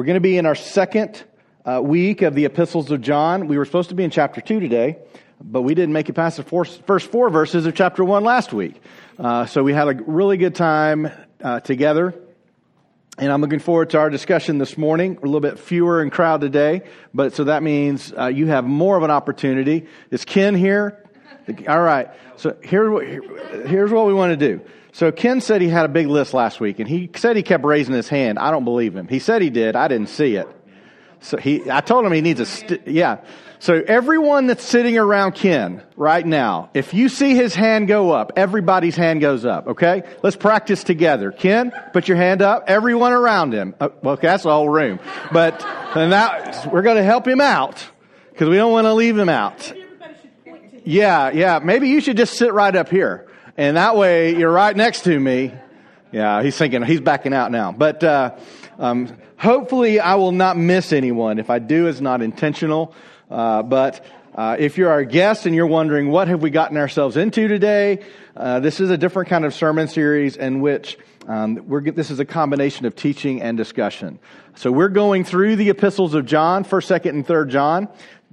We're going to be in our second uh, week of the epistles of John. We were supposed to be in chapter 2 today, but we didn't make it past the four, first four verses of chapter 1 last week. Uh, so we had a really good time uh, together. And I'm looking forward to our discussion this morning. We're a little bit fewer in crowd today, but so that means uh, you have more of an opportunity. Is Ken here? All right. So here, here's what we want to do. So Ken said he had a big list last week, and he said he kept raising his hand. I don't believe him. He said he did. I didn't see it. So he, I told him he needs a, st- yeah. So everyone that's sitting around Ken right now, if you see his hand go up, everybody's hand goes up, okay? Let's practice together. Ken, put your hand up. Everyone around him. Uh, well, that's the whole room. But and that, we're going to help him out because we don't want to leave him out. Yeah, yeah. Maybe you should just sit right up here. And that way you're right next to me. Yeah, he's thinking, he's backing out now. But, uh, um, hopefully I will not miss anyone. If I do, it's not intentional. Uh, but, uh, if you're our guest and you're wondering what have we gotten ourselves into today, uh, this is a different kind of sermon series in which um, this is a combination of teaching and discussion. So we're going through the epistles of John, first, second, and third John.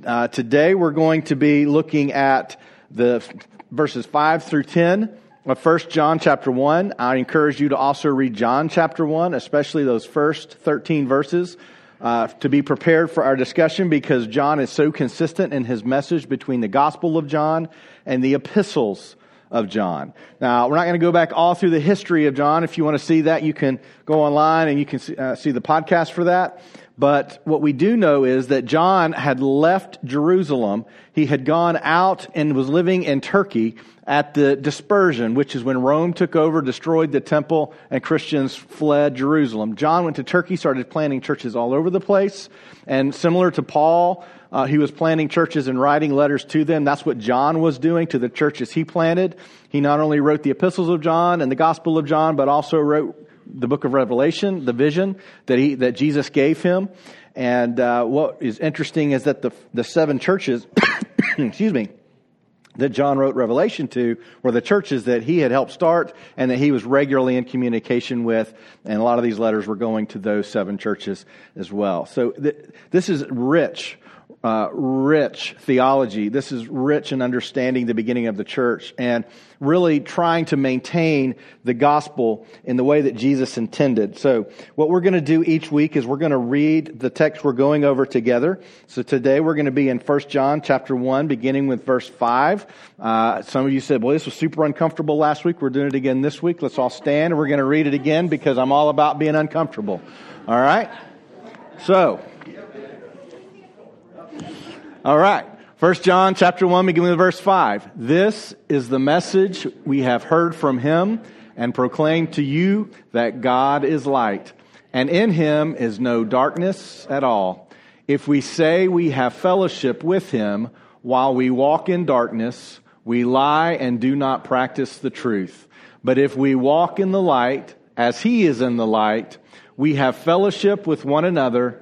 Uh, today we're going to be looking at the verses 5 through 10 of 1 John chapter 1. I encourage you to also read John chapter 1, especially those first 13 verses, uh, to be prepared for our discussion because John is so consistent in his message between the Gospel of John and the epistles of John. Now, we're not going to go back all through the history of John. If you want to see that, you can go online and you can see, uh, see the podcast for that. But what we do know is that John had left Jerusalem. He had gone out and was living in Turkey at the dispersion, which is when Rome took over, destroyed the temple, and Christians fled Jerusalem. John went to Turkey, started planting churches all over the place. And similar to Paul, uh, he was planting churches and writing letters to them. That's what John was doing to the churches he planted. He not only wrote the epistles of John and the gospel of John, but also wrote the book of Revelation, the vision that he that Jesus gave him. And uh, what is interesting is that the the seven churches, excuse me, that John wrote Revelation to were the churches that he had helped start and that he was regularly in communication with. And a lot of these letters were going to those seven churches as well. So th- this is rich uh, rich theology. This is rich in understanding the beginning of the church and really trying to maintain the gospel in the way that Jesus intended. So what we're going to do each week is we're going to read the text we're going over together. So today we're going to be in 1 John chapter 1, beginning with verse 5. Uh, some of you said, well, this was super uncomfortable last week. We're doing it again this week. Let's all stand and we're going to read it again because I'm all about being uncomfortable. All right? So, all right. First John chapter 1 beginning with verse 5. This is the message we have heard from him and proclaimed to you that God is light and in him is no darkness at all. If we say we have fellowship with him while we walk in darkness, we lie and do not practice the truth. But if we walk in the light as he is in the light, we have fellowship with one another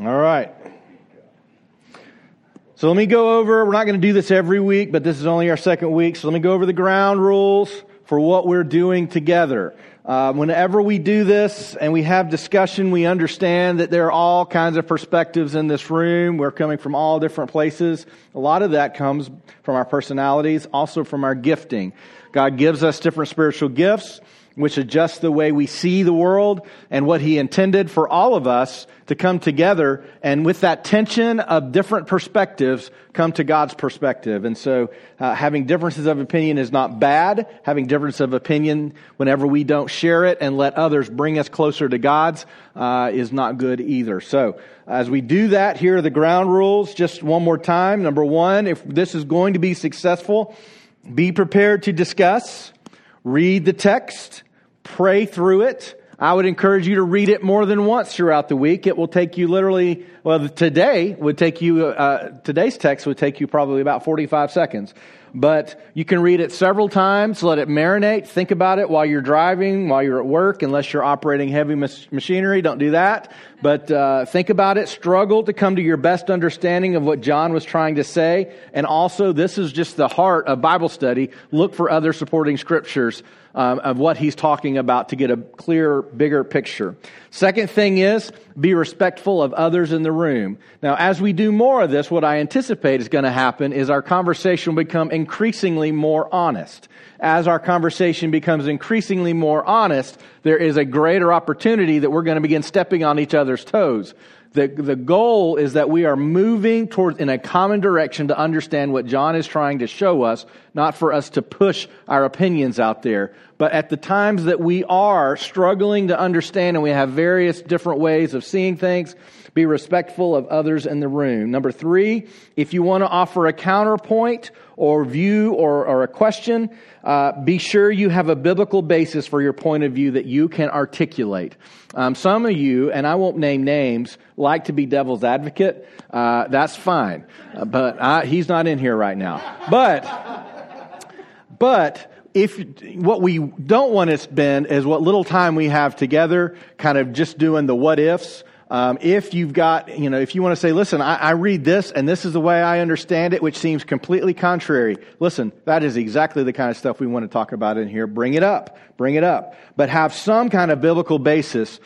All right. So let me go over, we're not going to do this every week, but this is only our second week. So let me go over the ground rules for what we're doing together. Uh, whenever we do this and we have discussion, we understand that there are all kinds of perspectives in this room. We're coming from all different places. A lot of that comes from our personalities, also from our gifting. God gives us different spiritual gifts which adjusts the way we see the world and what he intended for all of us to come together and with that tension of different perspectives come to God's perspective. And so uh, having differences of opinion is not bad. Having difference of opinion whenever we don't share it and let others bring us closer to God's uh, is not good either. So as we do that, here are the ground rules just one more time. Number one, if this is going to be successful, be prepared to discuss, read the text, pray through it, I would encourage you to read it more than once throughout the week. It will take you literally, well, today would take you, uh, today's text would take you probably about 45 seconds. But you can read it several times, let it marinate, think about it while you're driving, while you're at work, unless you're operating heavy machinery, don't do that. But uh, think about it, struggle to come to your best understanding of what John was trying to say. And also, this is just the heart of Bible study. Look for other supporting scriptures um, of what he's talking about to get a clearer, bigger picture. Second thing is be respectful of others in the room. Now, as we do more of this, what I anticipate is going to happen is our conversation will become increasingly more honest. As our conversation becomes increasingly more honest, there is a greater opportunity that we're going to begin stepping on each other's toes. The, the goal is that we are moving towards in a common direction to understand what John is trying to show us, not for us to push our opinions out there. But at the times that we are struggling to understand and we have various different ways of seeing things, be respectful of others in the room. Number three, if you want to offer a counterpoint or view or, or a question, uh, be sure you have a biblical basis for your point of view that you can articulate. Um, some of you, and I won't name names, like to be devil's advocate. Uh, that's fine, uh, but I, he's not in here right now. But, but if what we don't want to spend is what little time we have together, kind of just doing the what ifs. Um, if you've got, you know, if you want to say, listen, I, I, read this and this is the way I understand it, which seems completely contrary. Listen, that is exactly the kind of stuff we want to talk about in here. Bring it up. Bring it up. But have some kind of biblical basis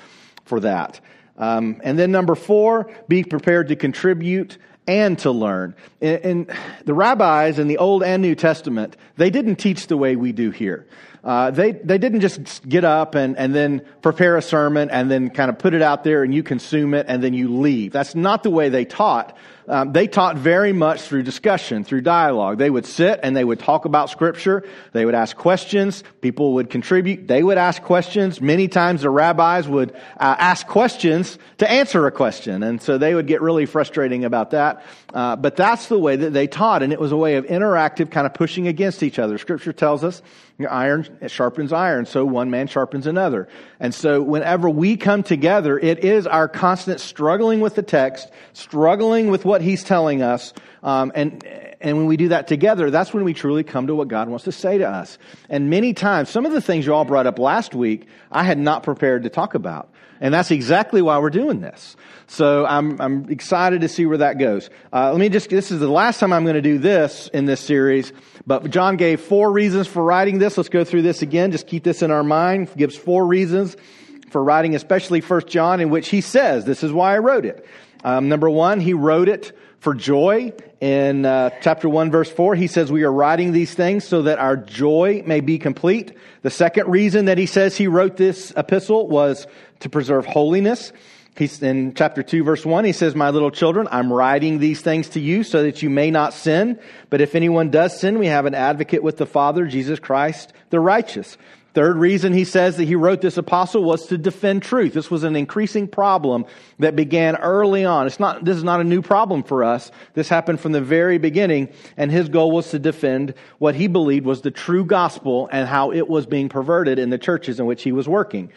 for that. Um, and then number four, be prepared to contribute and to learn. And, the rabbis in the Old and New Testament, they didn't teach the way we do here. Uh, they, they didn't just get up and, and then prepare a sermon and then kind of put it out there and you consume it and then you leave. That's not the way they taught. Um, they taught very much through discussion, through dialogue. They would sit and they would talk about scripture. They would ask questions. People would contribute. They would ask questions. Many times the rabbis would uh, ask questions to answer a question. And so they would get really frustrating about that. Uh, but that's the way that they taught. And it was a way of interactive kind of pushing against each other. Scripture tells us iron sharpens iron, so one man sharpens another. And so whenever we come together, it is our constant struggling with the text, struggling with what he's telling us, um, and and when we do that together, that's when we truly come to what God wants to say to us. And many times, some of the things you all brought up last week, I had not prepared to talk about. And that's exactly why we're doing this. So I'm, I'm excited to see where that goes. Uh, let me just, this is the last time I'm going to do this in this series, but John gave four reasons for writing this. Let's go through this again. Just keep this in our mind. He gives four reasons for writing, especially First John, in which he says, this is why I wrote it. Um, number one, he wrote it for joy. In uh, chapter 1, verse 4, he says, We are writing these things so that our joy may be complete. The second reason that he says he wrote this epistle was to preserve holiness. He's in chapter 2 verse 1, he says, My little children, I'm writing these things to you so that you may not sin. But if anyone does sin, we have an advocate with the Father, Jesus Christ, the righteous. Third reason he says that he wrote this apostle was to defend truth. This was an increasing problem that began early on. It's not, this is not a new problem for us. This happened from the very beginning, and his goal was to defend what he believed was the true gospel and how it was being perverted in the churches in which he was working.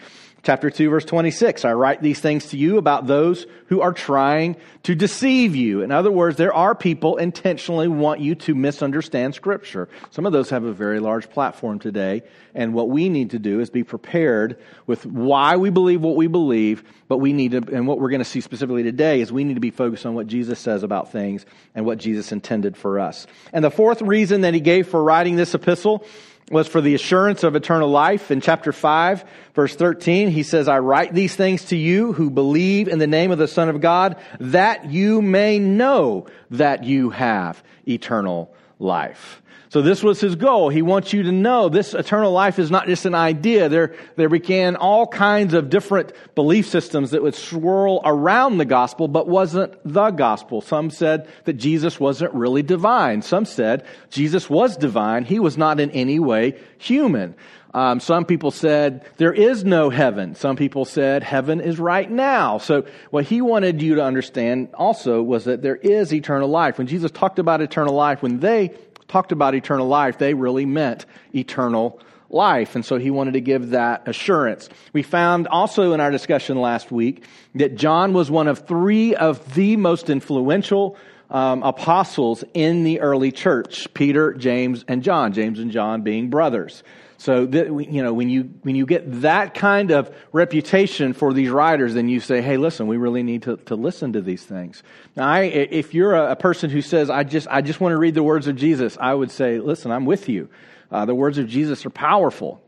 Chapter 2 verse 26, I write these things to you about those who are trying to deceive you. In other words, there are people intentionally want you to misunderstand scripture. Some of those have a very large platform today. And what we need to do is be prepared with why we believe what we believe, but we need to, and what we're going to see specifically today is we need to be focused on what Jesus says about things and what Jesus intended for us. And the fourth reason that he gave for writing this epistle was for the assurance of eternal life. In chapter 5, verse 13, he says, I write these things to you who believe in the name of the Son of God, that you may know that you have eternal life. So this was his goal. He wants you to know this eternal life is not just an idea. There, there began all kinds of different belief systems that would swirl around the gospel, but wasn't the gospel. Some said that Jesus wasn't really divine. Some said Jesus was divine. He was not in any way human. Um, some people said there is no heaven. Some people said heaven is right now. So what he wanted you to understand also was that there is eternal life. When Jesus talked about eternal life, when they talked about eternal life, they really meant eternal life. And so he wanted to give that assurance. We found also in our discussion last week that John was one of three of the most influential um, apostles in the early church Peter, James, and John. James and John being brothers. So, you know, when you, when you get that kind of reputation for these writers, then you say, hey, listen, we really need to, to listen to these things. Now, I, if you're a, a person who says, I just, I just want to read the words of Jesus, I would say, listen, I'm with you. Uh, the words of Jesus are powerful.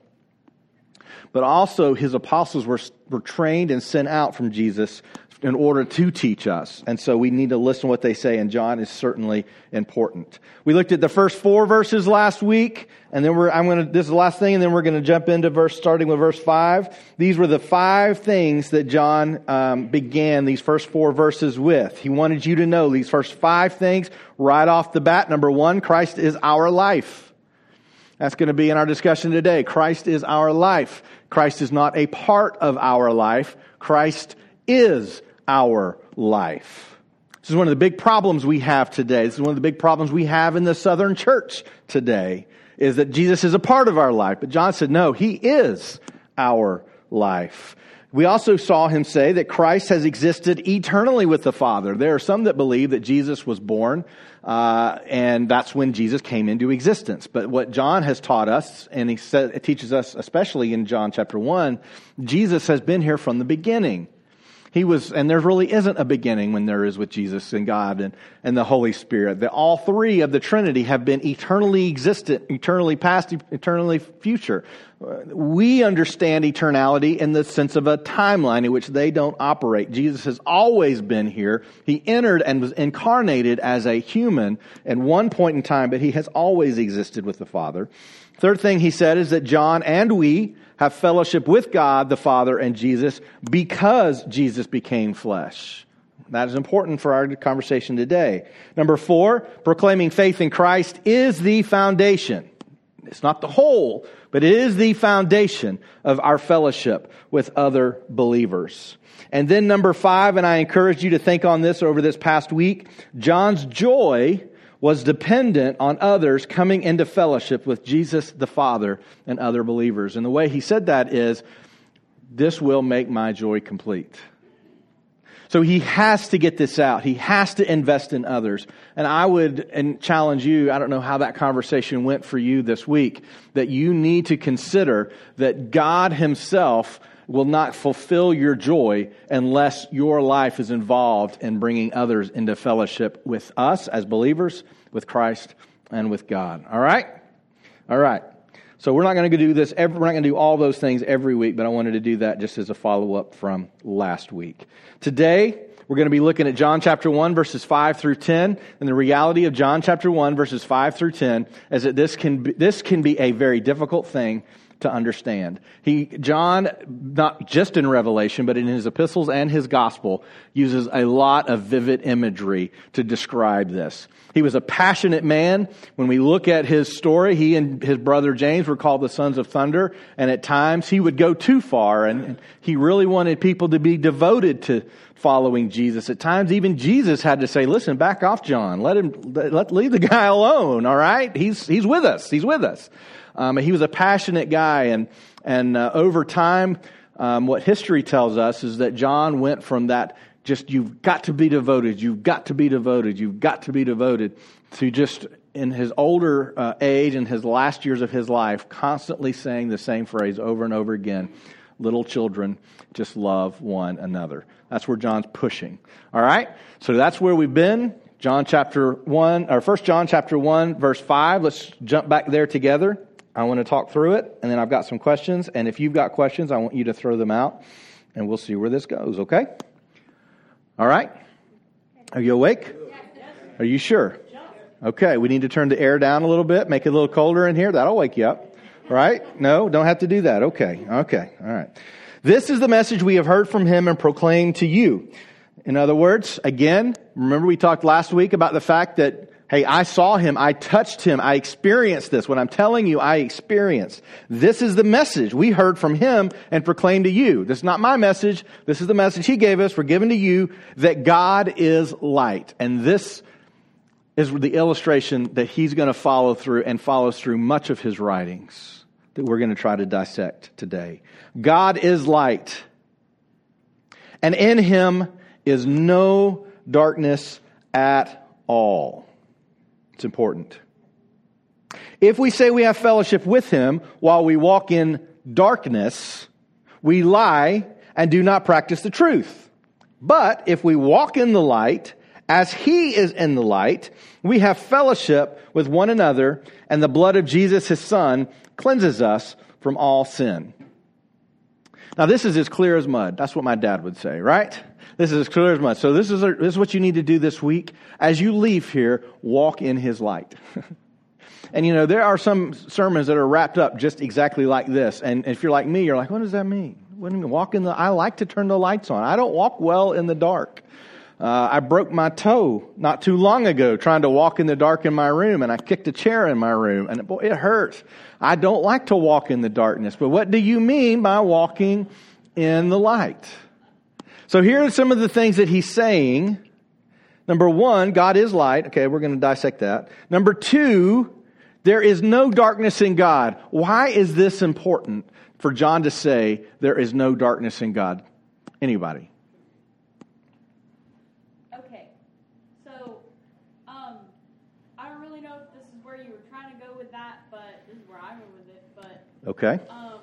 But also, his apostles were, were trained and sent out from Jesus in order to teach us. And so we need to listen to what they say, and John is certainly important. We looked at the first four verses last week, and then we're, I'm going to, this is the last thing, and then we're going to jump into verse, starting with verse five. These were the five things that John um, began these first four verses with. He wanted you to know these first five things right off the bat. Number one, Christ is our life. That's going to be in our discussion today. Christ is our life. Christ is not a part of our life. Christ is our life. This is one of the big problems we have today. This is one of the big problems we have in the Southern church today is that Jesus is a part of our life. But John said, no, he is our life. We also saw him say that Christ has existed eternally with the Father. There are some that believe that Jesus was born, uh, and that's when Jesus came into existence. But what John has taught us, and he said, teaches us, especially in John chapter 1, Jesus has been here from the beginning. He was, and there really isn't a beginning when there is with Jesus and God and, and the Holy Spirit. That all three of the Trinity have been eternally existent, eternally past, eternally future. We understand eternality in the sense of a timeline in which they don't operate. Jesus has always been here. He entered and was incarnated as a human at one point in time, but he has always existed with the Father. Third thing he said is that John and we have fellowship with God the Father and Jesus because Jesus became flesh. That is important for our conversation today. Number four, proclaiming faith in Christ is the foundation. It's not the whole, but it is the foundation of our fellowship with other believers. And then number five, and I encourage you to think on this over this past week, John's joy was dependent on others coming into fellowship with Jesus the Father and other believers. And the way he said that is, this will make my joy complete. So he has to get this out. He has to invest in others. And I would and challenge you, I don't know how that conversation went for you this week, that you need to consider that God himself will not fulfill your joy unless your life is involved in bringing others into fellowship with us as believers, with Christ, and with God. All right? All right. So we're not going to do this. Every, we're not going to do all those things every week, but I wanted to do that just as a follow up from last week. Today, we're going to be looking at John chapter 1 verses 5 through 10 and the reality of John chapter 1 verses 5 through 10 is that this can be, this can be a very difficult thing to understand. He, John, not just in Revelation, but in his epistles and his gospel, uses a lot of vivid imagery to describe this. He was a passionate man. When we look at his story, he and his brother James were called the sons of thunder, and at times he would go too far, and he really wanted people to be devoted to following Jesus. At times, even Jesus had to say, listen, back off, John. Let him, let, leave the guy alone, all right? He's, he's with us. He's with us. Um, he was a passionate guy, and and uh, over time, um, what history tells us is that John went from that just you've got to be devoted, you've got to be devoted, you've got to be devoted, to just in his older uh, age and his last years of his life, constantly saying the same phrase over and over again little children just love one another. That's where John's pushing. All right? So that's where we've been. John chapter 1, or first John chapter 1, verse 5. Let's jump back there together. I want to talk through it, and then I've got some questions. And if you've got questions, I want you to throw them out, and we'll see where this goes, okay? All right? Are you awake? Are you sure? Okay, we need to turn the air down a little bit, make it a little colder in here. That'll wake you up. Right? No, don't have to do that. Okay, okay, all right. This is the message we have heard from him and proclaimed to you. In other words, again, remember we talked last week about the fact that Hey, I saw him. I touched him. I experienced this. What I'm telling you, I experienced. This is the message we heard from him and proclaimed to you. This is not my message. This is the message he gave us. We're given to you that God is light. And this is the illustration that he's going to follow through and follows through much of his writings that we're going to try to dissect today. God is light, and in him is no darkness at all. It's important. If we say we have fellowship with him while we walk in darkness, we lie and do not practice the truth. But if we walk in the light, as he is in the light, we have fellowship with one another, and the blood of Jesus, his son, cleanses us from all sin. Now, this is as clear as mud. That's what my dad would say, right? This is as clear as mud. So, this is, a, this is what you need to do this week. As you leave here, walk in his light. and you know, there are some sermons that are wrapped up just exactly like this. And if you're like me, you're like, what does that mean? What do you mean? Walk in the, I like to turn the lights on. I don't walk well in the dark. Uh, I broke my toe not too long ago trying to walk in the dark in my room, and I kicked a chair in my room, and boy, it hurts. I don't like to walk in the darkness, but what do you mean by walking in the light? So here are some of the things that he's saying. Number one, God is light. Okay, we're going to dissect that. Number two, there is no darkness in God. Why is this important for John to say there is no darkness in God? Anybody? Okay. Um,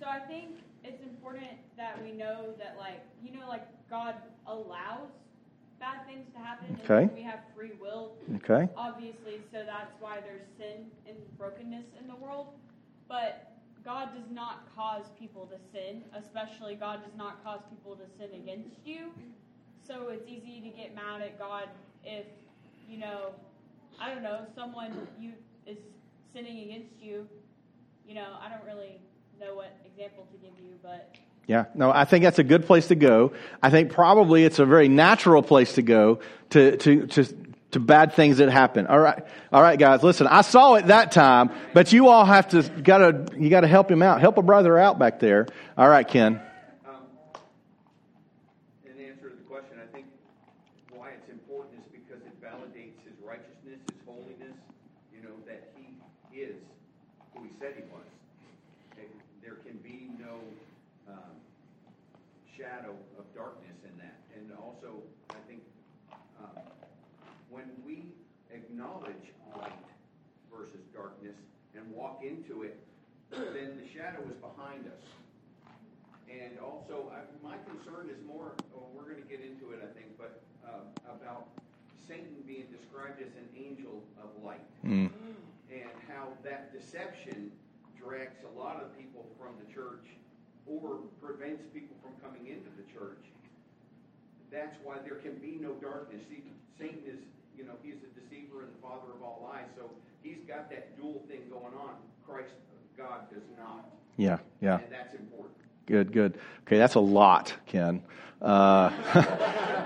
so I think it's important that we know that, like, you know, like God allows bad things to happen. Okay. we have free will. Okay. Obviously, so that's why there's sin and brokenness in the world. But God does not cause people to sin, especially God does not cause people to sin against you. So it's easy to get mad at God if, you know, I don't know, someone you is sinning against you you know, I don't really know what example to give you, but. Yeah, no, I think that's a good place to go. I think probably it's a very natural place to go to, to, to, to bad things that happen. All right, all right, guys, listen, I saw it that time, but you all have to, gotta, you gotta help him out. Help a brother out back there. All right, Ken. Into it, then the shadow is behind us. And also, I, my concern is more, well, we're going to get into it, I think, but uh, about Satan being described as an angel of light. Mm. And how that deception drags a lot of people from the church or prevents people from coming into the church. That's why there can be no darkness. See, Satan is, you know, he's the deceiver and the father of all lies. So he's got that dual thing going on. Christ, God does not. Yeah, yeah. And that's important. Good, good. Okay, that's a lot, Ken. Uh,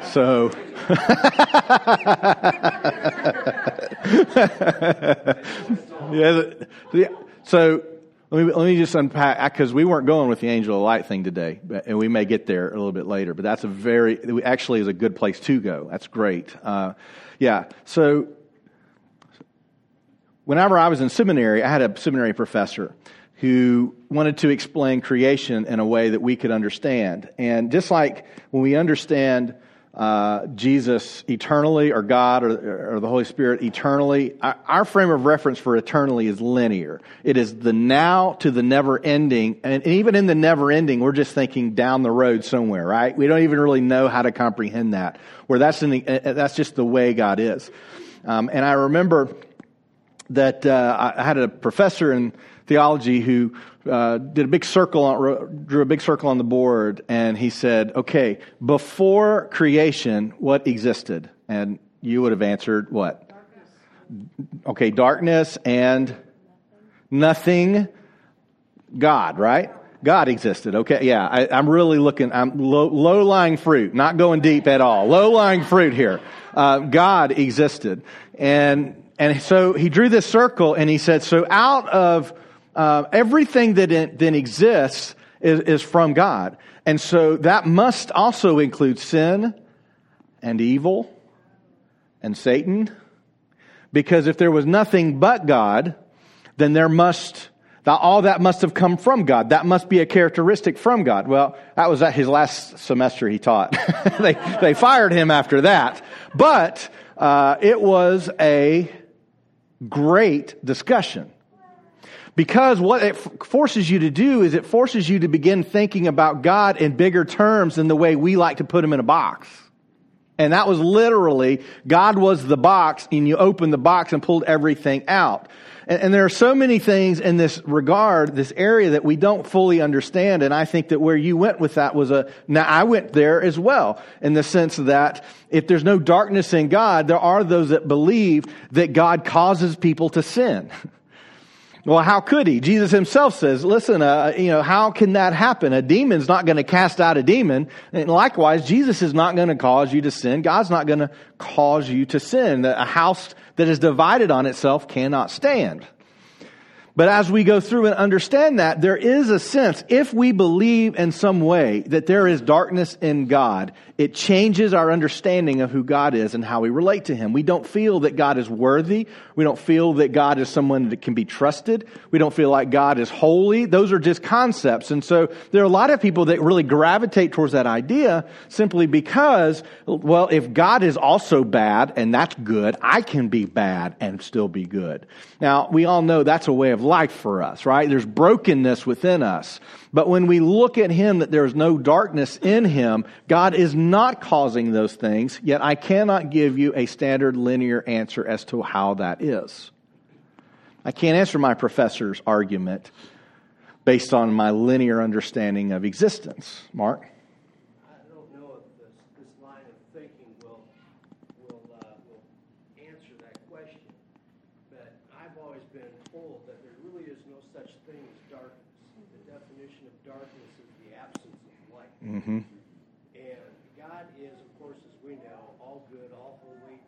so, yeah, so let me, let me just unpack because we weren't going with the angel of light thing today, and we may get there a little bit later. But that's a very actually is a good place to go. That's great. Uh, yeah. So whenever I was in seminary, I had a seminary professor who wanted to explain creation in a way that we could understand. And just like when we understand uh, Jesus eternally, or God, or, or, the Holy Spirit eternally, our frame of reference for eternally is linear. It is the now to the never ending. And even in the never ending, we're just thinking down the road somewhere, right? We don't even really know how to comprehend that. Where that's, the, that's just the way God is. Um, and I remember that uh, I had a professor in theology who uh, did a big circle, on, drew a big circle on the board, and he said, "Okay, before creation, what existed?" And you would have answered, "What?" Darkness. Okay, darkness and nothing. God, right? God existed. Okay, yeah, I, am really looking. I'm low, low, lying fruit, not going deep at all. Low lying fruit here. Uh, God existed, and and so he drew this circle and he said, so out of uh, everything that it, then exists is, is from God. And so that must also include sin and evil and Satan. Because if there was nothing but God, then there must all that must have come from God. That must be a characteristic from God. Well, that was at his last semester he taught. they, they fired him after that. But uh, it was a great discussion. Because what it forces you to do is it forces you to begin thinking about God in bigger terms than the way we like to put him in a box. And that was literally, God was the box and you opened the box and pulled everything out. And, and, there are so many things in this regard, this area that we don't fully understand. And I think that where you went with that was a, now I went there as well in the sense that if there's no darkness in God, there are those that believe that God causes people to sin. Well, how could he? Jesus himself says, listen, uh, you know, how can that happen? A demon's not going to cast out a demon. And likewise, Jesus is not going to cause you to sin. God's not going to cause you to sin. A house that is divided on itself cannot stand. But as we go through and understand that, there is a sense, if we believe in some way that there is darkness in God, it changes our understanding of who God is and how we relate to Him. We don't feel that God is worthy. We don't feel that God is someone that can be trusted. We don't feel like God is holy. Those are just concepts. And so there are a lot of people that really gravitate towards that idea simply because, well, if God is also bad and that's good, I can be bad and still be good. Now, we all know that's a way of life for us, right? There's brokenness within us. But when we look at him that there is no darkness in him, God is not causing those things, yet I cannot give you a standard linear answer as to how that is. I can't answer my professor's argument based on my linear understanding of existence. Mark? Mm-hmm. And God is, of course, as we know, all good, all holy,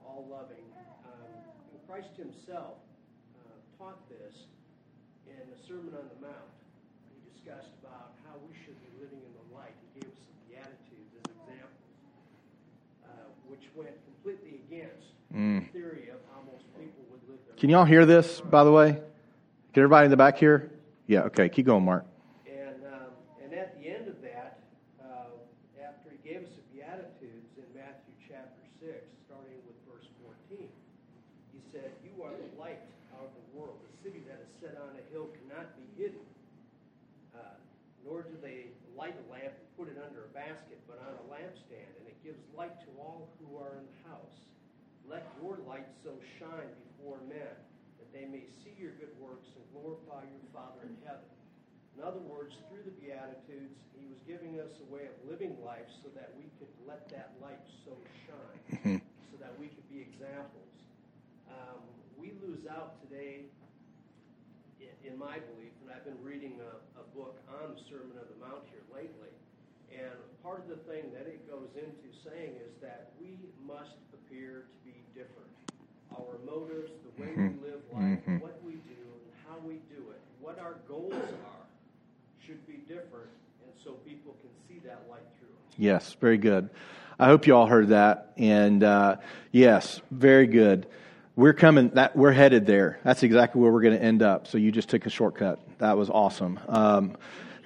all loving. Um, Christ Himself uh, taught this in the Sermon on the Mount. He discussed about how we should be living in the light. He gave us the Beatitudes as examples, uh, which went completely against mm. the theory of how most people would live their Can y'all hear this, by the way? Can everybody in the back here? Yeah, okay. Keep going, Mark. Beatitudes, he was giving us a way of living life so that we could let that light so shine, mm-hmm. so that we could be examples. Um, we lose out today, in, in, my belief, and I've been reading a, a book on the Sermon on the Mount here lately, and part of the thing that it goes into saying is that we must appear to be different. Our motives, the way mm-hmm. we live life, mm-hmm. what we do, and how we do it, what our goals are should be different, and so people can see that light through us. Yes, very good. I hope you all heard that, and uh, yes, very good. We're coming. That we're headed there. That's exactly where we're going to end up. So you just took a shortcut. That was awesome. Um,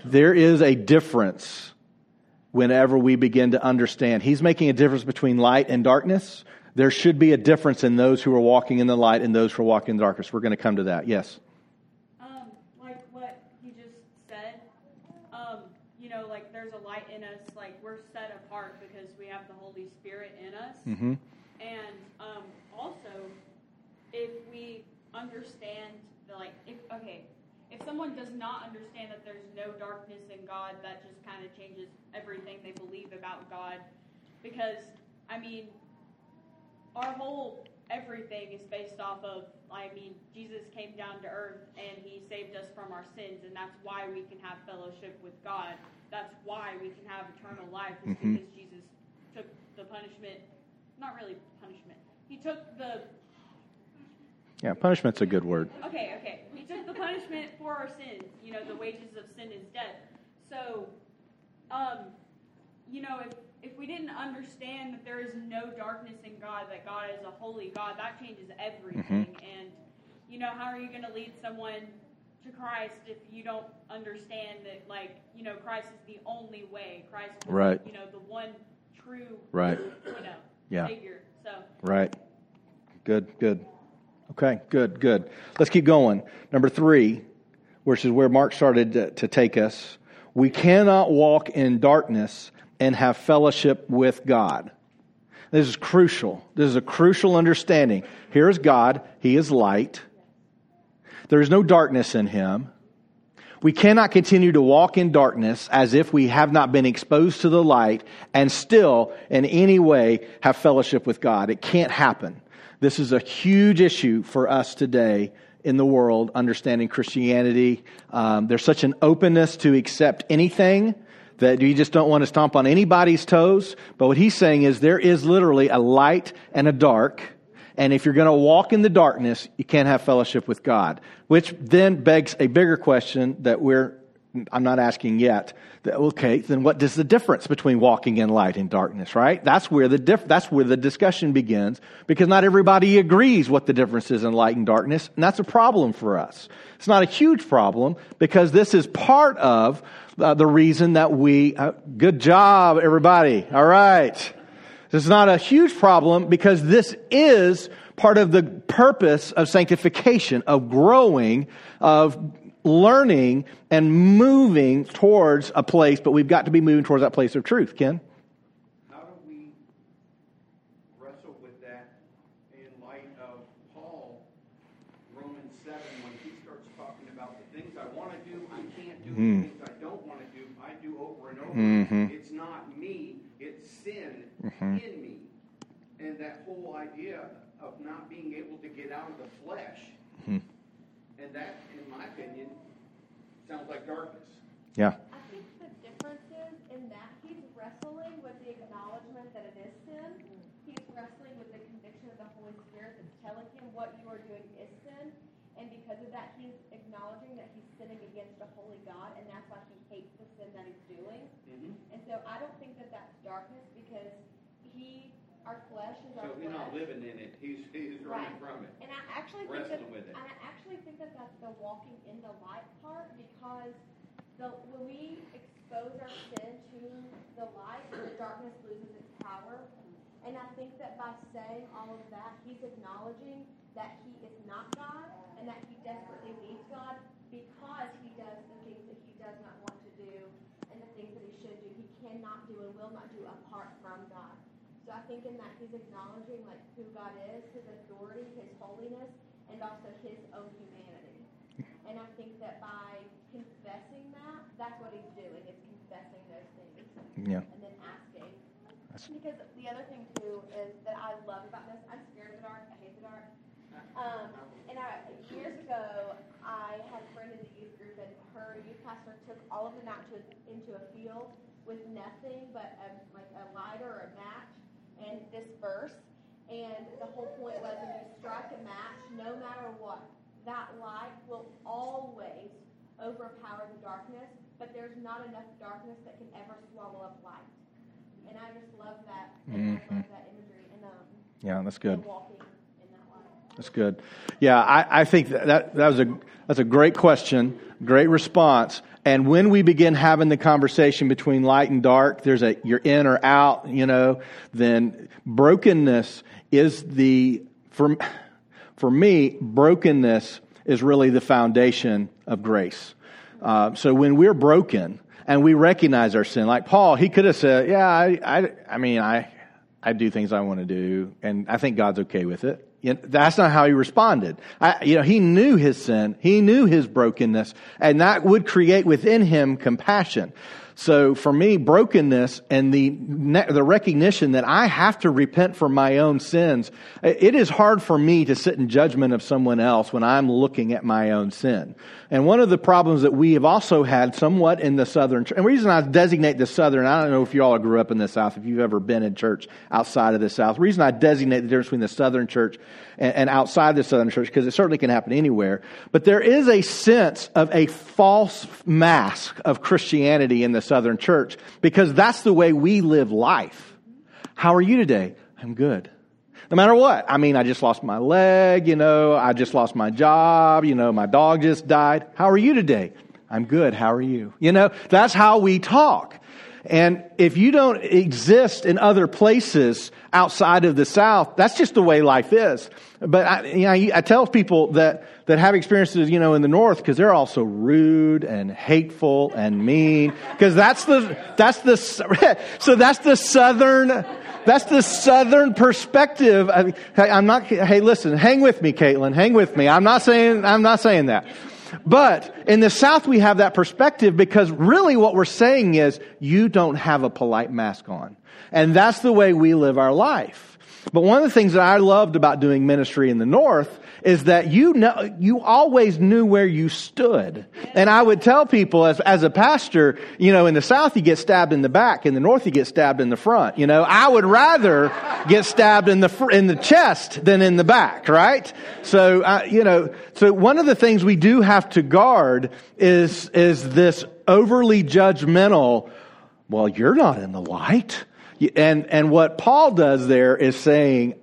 there is a difference whenever we begin to understand. He's making a difference between light and darkness. There should be a difference in those who are walking in the light and those who are walking in the darkness. We're going to come to that. Yes. Mm-hmm. And um, also, if we understand the like, if okay, if someone does not understand that there's no darkness in God, that just kind of changes everything they believe about God. Because I mean, our whole everything is based off of I mean, Jesus came down to earth and he saved us from our sins and that's why we can have fellowship with God. That's why we can have eternal life is mm-hmm. because Jesus took the punishment not really punishment. He took the. Yeah, punishment's a good word. Okay, okay. He took the punishment for our sins. You know, the wages of sin is death. So, um, you know, if if we didn't understand that there is no darkness in God, that God is a holy God, that changes everything. Mm-hmm. And you know, how are you going to lead someone to Christ if you don't understand that, like, you know, Christ is the only way. Christ is, Right. you know, the one true, Right. you know, Yeah. So, Right. Good, good. Okay, good, good. Let's keep going. Number three, which is where Mark started to, to take us. We cannot walk in darkness and have fellowship with God. This is crucial. This is a crucial understanding. Here is God. He is light. There is no darkness in him. We cannot continue to walk in darkness as if we have not been exposed to the light and still in any way have fellowship with God. It can't happen. This is a huge issue for us today in the world, understanding Christianity. Um, there's such an openness to accept anything that you just don't want to stomp on anybody's toes. But what he's saying is there is literally a light and a dark. And if you're going to walk in the darkness, you can't have fellowship with God, which then begs a bigger question that we're, I'm not asking yet. That, okay, then what is the difference between walking in light and darkness, right? That's where the diff, that's where the discussion begins because not everybody agrees what the difference is in light and darkness. And that's a problem for us. It's not a huge problem because this is part of uh, the reason that we, uh, good job, everybody. All right. This is not a huge problem because this is part of the purpose of sanctification, of growing, of learning and moving towards a place, but we've got to be moving towards that place of truth, Ken. How do we wrestle with that in light of Paul, Romans 7, when he starts talking about the things I want to do, I can't do, Hmm. the things I don't want to do, I do over and over. Mhm. It's not me, it's sin Mhm. in me. And that whole idea of not being able to get out of the flesh, Mhm. and that, in my opinion, sounds like darkness. Yeah. I think the difference is in that he's wrestling with the acknowledgement that it is sin. He's wrestling with the conviction of the Holy Spirit that's telling him what you are doing is sin. And because of that, he's acknowledging that he's sinning against a holy God, and that's why he hates the sin that he's doing. Mhm. And so I don't think that that's darkness because he, our flesh is our So he's not flesh. living in it, he's, he's running Right. from it. And I actually think that, Wrestling with it. and I actually think that that's the walking in the light part because the when we expose our sin to the light, the darkness loses its power. And I think that by saying all of that, he's acknowledging that he is not God and that he desperately needs God because he does the things that he does not want to do and the things that he should do. He cannot do and will not do apart from God. I think in that he's acknowledging like who God is, his authority, his holiness, and also his own humanity. And I think that by confessing that, that's what he's doing, is confessing those things Yeah. and then asking. That's- Because the other thing too is that I love about this, I'm scared of the dark, I hate the dark. Um, and I, years ago, I had a friend in the youth group, and her youth pastor took all of them out to into a field with nothing but a, like a lighter or a match and this verse. And the whole point was, if you strike a match, no matter what, that light will always overpower the darkness. But there's not enough darkness that can ever swallow up light. And I just love that. I love that imagery and um, Yeah, that's good. and walking in that. That's good. Yeah, I, I think that, that, that was a, that's a great question, great response. And when we begin having the conversation between light and dark, there's a, you're in or out, you know, then brokenness is the, for, for me, brokenness is really the foundation of grace. Uh, so when we're broken and we recognize our sin, like Paul, he could have said, yeah, I, I, I mean, I, I do things I want to do, and I think God's okay with it. You know, that's not how he responded. I, you know, he knew his sin, he knew his brokenness, and that would create within him compassion. So for me, brokenness and the the recognition that I have to repent for my own sins, it is hard for me to sit in judgment of someone else when I'm looking at my own sin. And one of the problems that we have also had somewhat in the southern, and the reason I designate the southern, I don't know if you all grew up in the south, if you've ever been in church outside of the south. The reason I designate the difference between the southern church and, and outside the southern church, because it certainly can happen anywhere, but there is a sense of a false mask of Christianity in the southern church, because that's the way we live life. How are you today? I'm good. No matter what. I mean, I just lost my leg, you know, I just lost my job, you know, my dog just died. How are you today? I'm good. How are you? You know, that's how we talk. And if you don't exist in other places outside of the South, that's just the way life is. But I, you know, I tell people that, that have experiences, you know, in the North, because they're also rude and hateful and mean, because that's the, that's the, so that's the Southern, that's the Southern perspective. I, am not, hey, listen, hang with me, Caitlin, hang with me. I'm not saying, I'm not saying that. But in the South, we have that perspective because really what we're saying is you don't have a polite mask on. And that's the way we live our life. But one of the things that I loved about doing ministry in the North is that you know, you always knew where you stood. And I would tell people as, as a pastor, you know, in the South you get stabbed in the back, in the North you get stabbed in the front. You know, I would rather get stabbed in the, in the chest than in the back, right? So, uh, you know, so one of the things we do have to guard is, is this overly judgmental, well, you're not in the light. And, and what Paul does there is saying,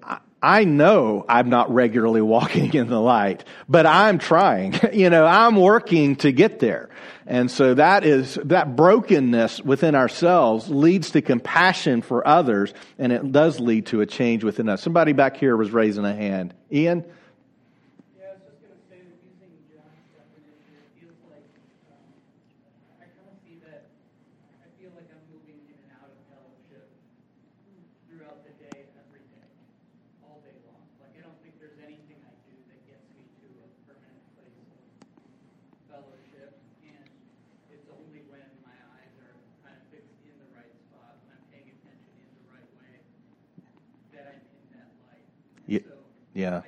I know I'm not regularly walking in the light, but I'm trying. you know, I'm working to get there. And so that is, that brokenness within ourselves leads to compassion for others, and it does lead to a change within us. Somebody back here was raising a hand. Ian? Yeah. I think it's easy to sort of just, just sort of justify, well, I'm, I've done A, B, and C, and so I'm, I'm now forever always walking in fellowship. And I think, I think even what Paul's saying in, in John 2 that does feel like an in and out.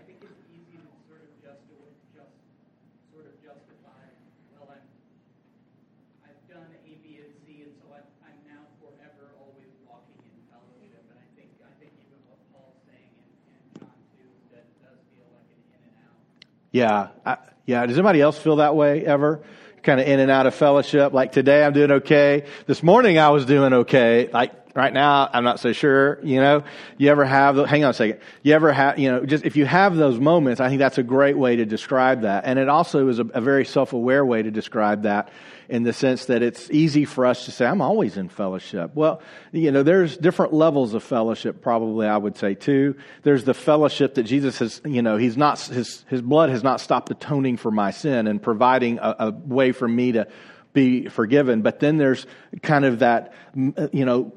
Yeah. I, yeah. Does anybody else feel that way ever? Kind of in and out of fellowship. Like today I'm doing okay. This morning I was doing okay. Like Right now, I'm not so sure, you know. You ever have, hang on a second. You ever have, you know, just if you have those moments, I think that's a great way to describe that. And it also is a, a very self-aware way to describe that in the sense that it's easy for us to say, I'm always in fellowship. Well, you know, there's different levels of fellowship, probably, I would say, too. There's the fellowship that Jesus has, you know, he's not, his, his blood has not stopped atoning for my sin and providing a, a way for me to be forgiven. But then there's kind of that, you know,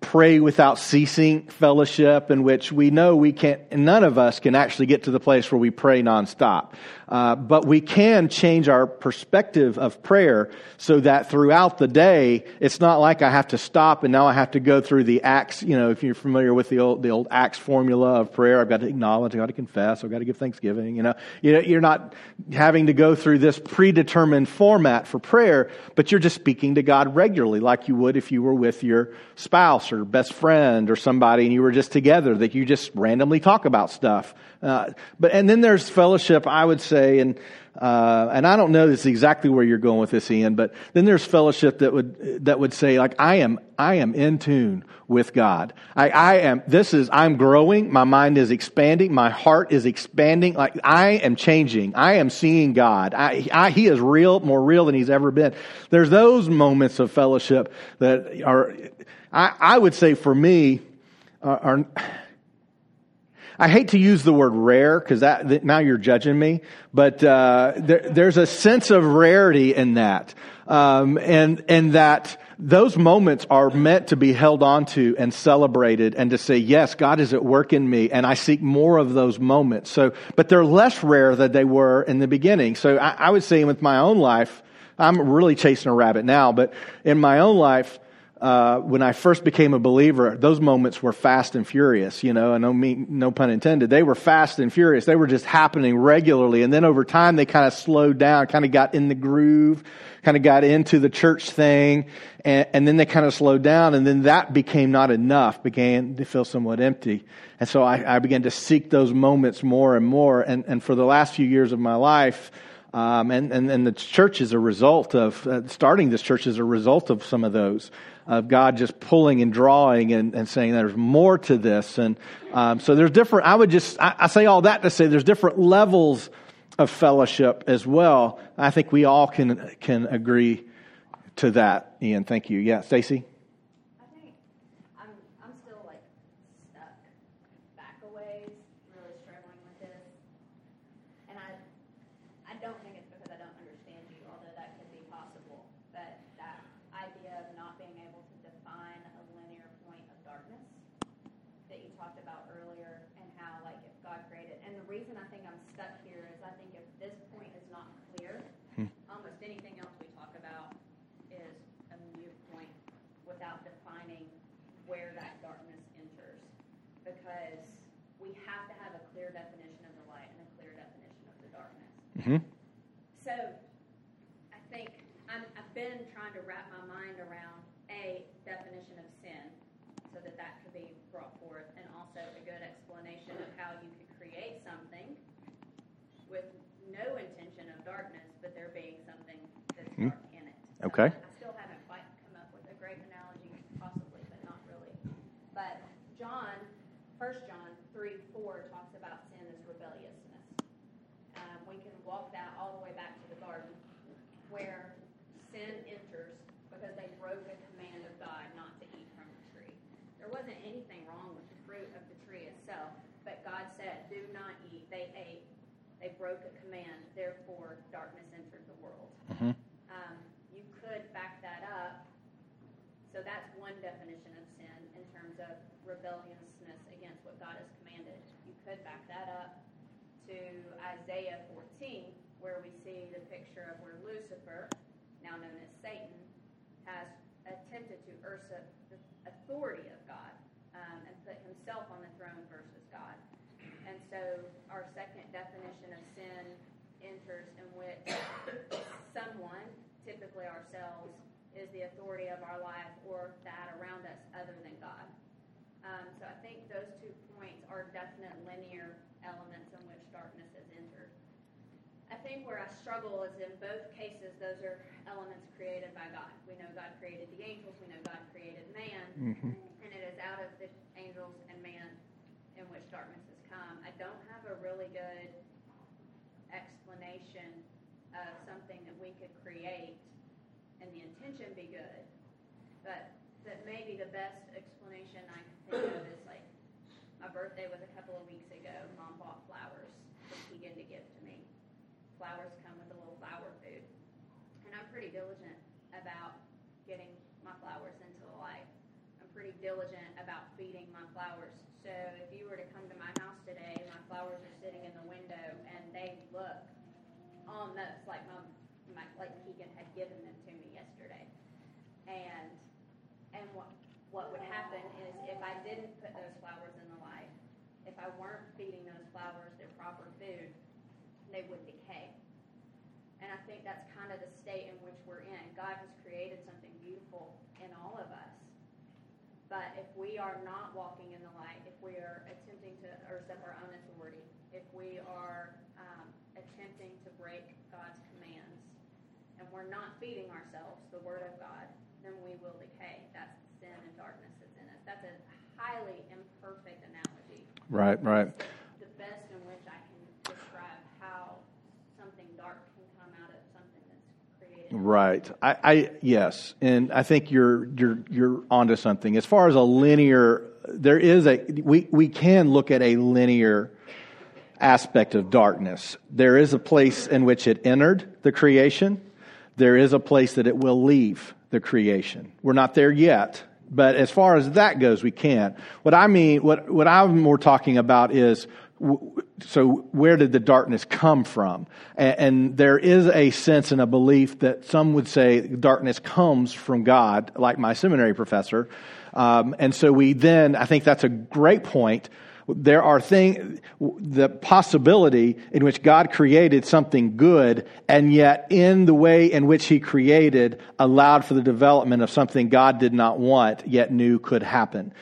pray without ceasing fellowship in which we know we can't, none of us can actually get to the place where we pray nonstop. Uh, but we can change our perspective of prayer so that throughout the day, it's not like I have to stop and now I have to go through the acts. You know, if you're familiar with the old, the old acts formula of prayer, I've got to acknowledge, I've got to confess, I've got to give thanksgiving. You know, you're not having to go through this predetermined format for prayer, but you're just speaking to God regularly like you would if you were with your spouse or best friend or somebody and you were just together that you just randomly talk about stuff. Uh, but and then there's fellowship, I would say, and uh, and I don't know this exactly where you're going with this, Ian. But then there's fellowship that would that would say like I am I am in tune with God. I, I am. This is I'm growing. My mind is expanding. My heart is expanding. Like I am changing. I am seeing God. I, I, he is real, more real than he's ever been. There's those moments of fellowship that are. I, I would say for me are, are I hate to use the word rare because that, now you're judging me, but uh, there, there's a sense of rarity in that, um, and and that those moments are meant to be held onto and celebrated, and to say, yes, God is at work in me, and I seek more of those moments. So, but they're less rare than they were in the beginning. So, I, I would say with my own life, I'm really chasing a rabbit now, but in my own life uh, when I first became a believer, those moments were fast and furious, you know, and no, mean, no pun intended. They were fast and furious. They were just happening regularly. And then over time, they kind of slowed down, kind of got in the groove, kind of got into the church thing, and, and then they kind of slowed down. And then that became not enough, began to feel somewhat empty. And so I, I began to seek those moments more and more. And, and for the last few years of my life, um, and, and, and the church is a result of, uh, starting this church is a result of some of those. Of God just pulling and drawing and, and saying there's more to this. And um, so there's different, I would just, I, I say all that to say there's different levels of fellowship as well. I think we all can, can agree to that. Ian, thank you. Yeah, Stacy? I think I'm, I'm still like stuck back a ways, really struggling with this. And I, I don't think it's because I don't understand you, although that could be possible. But that idea of not being able to define a linear point of darkness that you talked about earlier and how like if God created, and the reason I think I'm stuck here is I think if this point is not clear, almost anything else we talk about is a mute point without defining where that darkness enters. Because we have to have a clear definition of the light and a clear definition of the darkness. Mm-hmm. So I think I'm, I've been trying to wrap my mind around a definition of sin so that that could be brought forth and also a good explanation of how you could create something with no intention of darkness, but there being something that's Hmm. dark in it. Okay. I still haven't quite come up with a great analogy, possibly, but not really. But John, First John three four talks about sin as rebelliousness. Um, we can walk that all the way back to the garden, where sin enters because they broke a command of God not to eat from the tree. There wasn't anything wrong with the fruit of the tree itself, but God said, "Do not eat." They ate. They broke a command. Therefore, darkness entered the world. Mm-hmm. Um, you could back that up. So that's one definition of sin in terms of rebelliousness against what God has commanded. You could back that up to Isaiah 14, where we see the picture of where Lucifer, now known as Satan, has attempted to usurp the authority of God um, and put himself on the throne versus God. And so our second definition of sin enters in which someone, typically ourselves, is the authority of our life or that around us other than God. Um, so I think those two points are definite linear elements in which darkness has entered. I think where I struggle is in both cases, those are elements created by God. We know God created the angels, we know God created man, Mm-hmm. and it is out of the angels and man in which darkness has come. I don't have a really good explanation of something that we could create and the intention be good, but that maybe the best explanation I can think of is like my birthday was a couple of weeks ago. Mom bought flowers for Keegan to give to me. Flowers come with a little flower food, and I'm pretty diligent about getting my flowers into the light. I'm pretty diligent about feeding my flowers. So if you were to come to my house today, my flowers are sitting in the window and they look almost like my, my like Keegan had given them to me yesterday. And and what what would happen is if I didn't put those flowers in the light, if I weren't feeding those flowers their proper food, they would decay. And I think that's kind of the state in which we're in. God has created something beautiful in all of us. But if we are not walking in the light, if we are attempting to usurp our own authority, if we are um, attempting to break God's commands, and we're not feeding ourselves the Word of God, then we will decay. That's the sin and darkness that's in us. That's a highly imperfect analogy. Right, right. The best in which I can describe how something dark can come out of something that's created. Right. I, I yes, and I think you're you're you're onto something. As far as a linear, there is a we we can look at a linear aspect of darkness. There is a place in which it entered the creation. There is a place that it will leave the creation. We're not there yet, but as far as that goes, we can't. What I mean, what what I'm more talking about is so where did the darkness come from? And, and, there is a sense and a belief that some would say darkness comes from God, like my seminary professor. Um, and so we then, I think that's a great point. There are things, the possibility in which God created something good, and yet in the way in which He created, allowed for the development of something God did not want, yet knew could happen.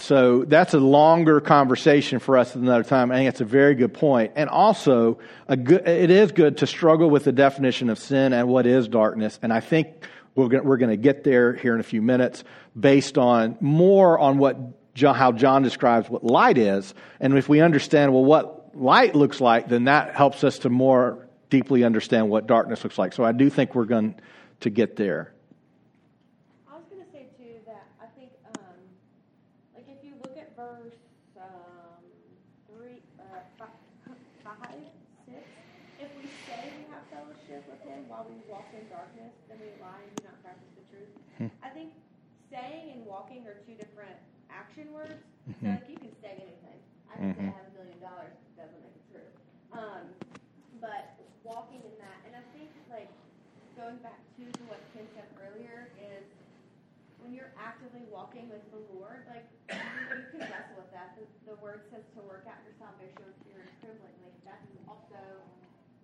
So that's a longer conversation for us at another time. I think that's a very good point. And also, a good, it is good to struggle with the definition of sin and what is darkness. And I think we're going to get there here in a few minutes based on more on what John, how John describes what light is. And if we understand, well, what light looks like, then that helps us to more deeply understand what darkness looks like. So I do think we're going to get there. I was going to say too that I think, um, like if you look at verse um, three, uh, five, five, six, if we say we have fellowship with Him while we walk in darkness, then we lie and do not practice the truth. I think saying and walking are two different action words. So like you can say anything. I can say I have a million dollars. It doesn't make it true. Um, but walking in that, and I think like going back to, what Ken said earlier is when you're actively walking with the Lord, like you, you can wrestle with that. The, the word says to work out your salvation with fear and trembling. Like that's also,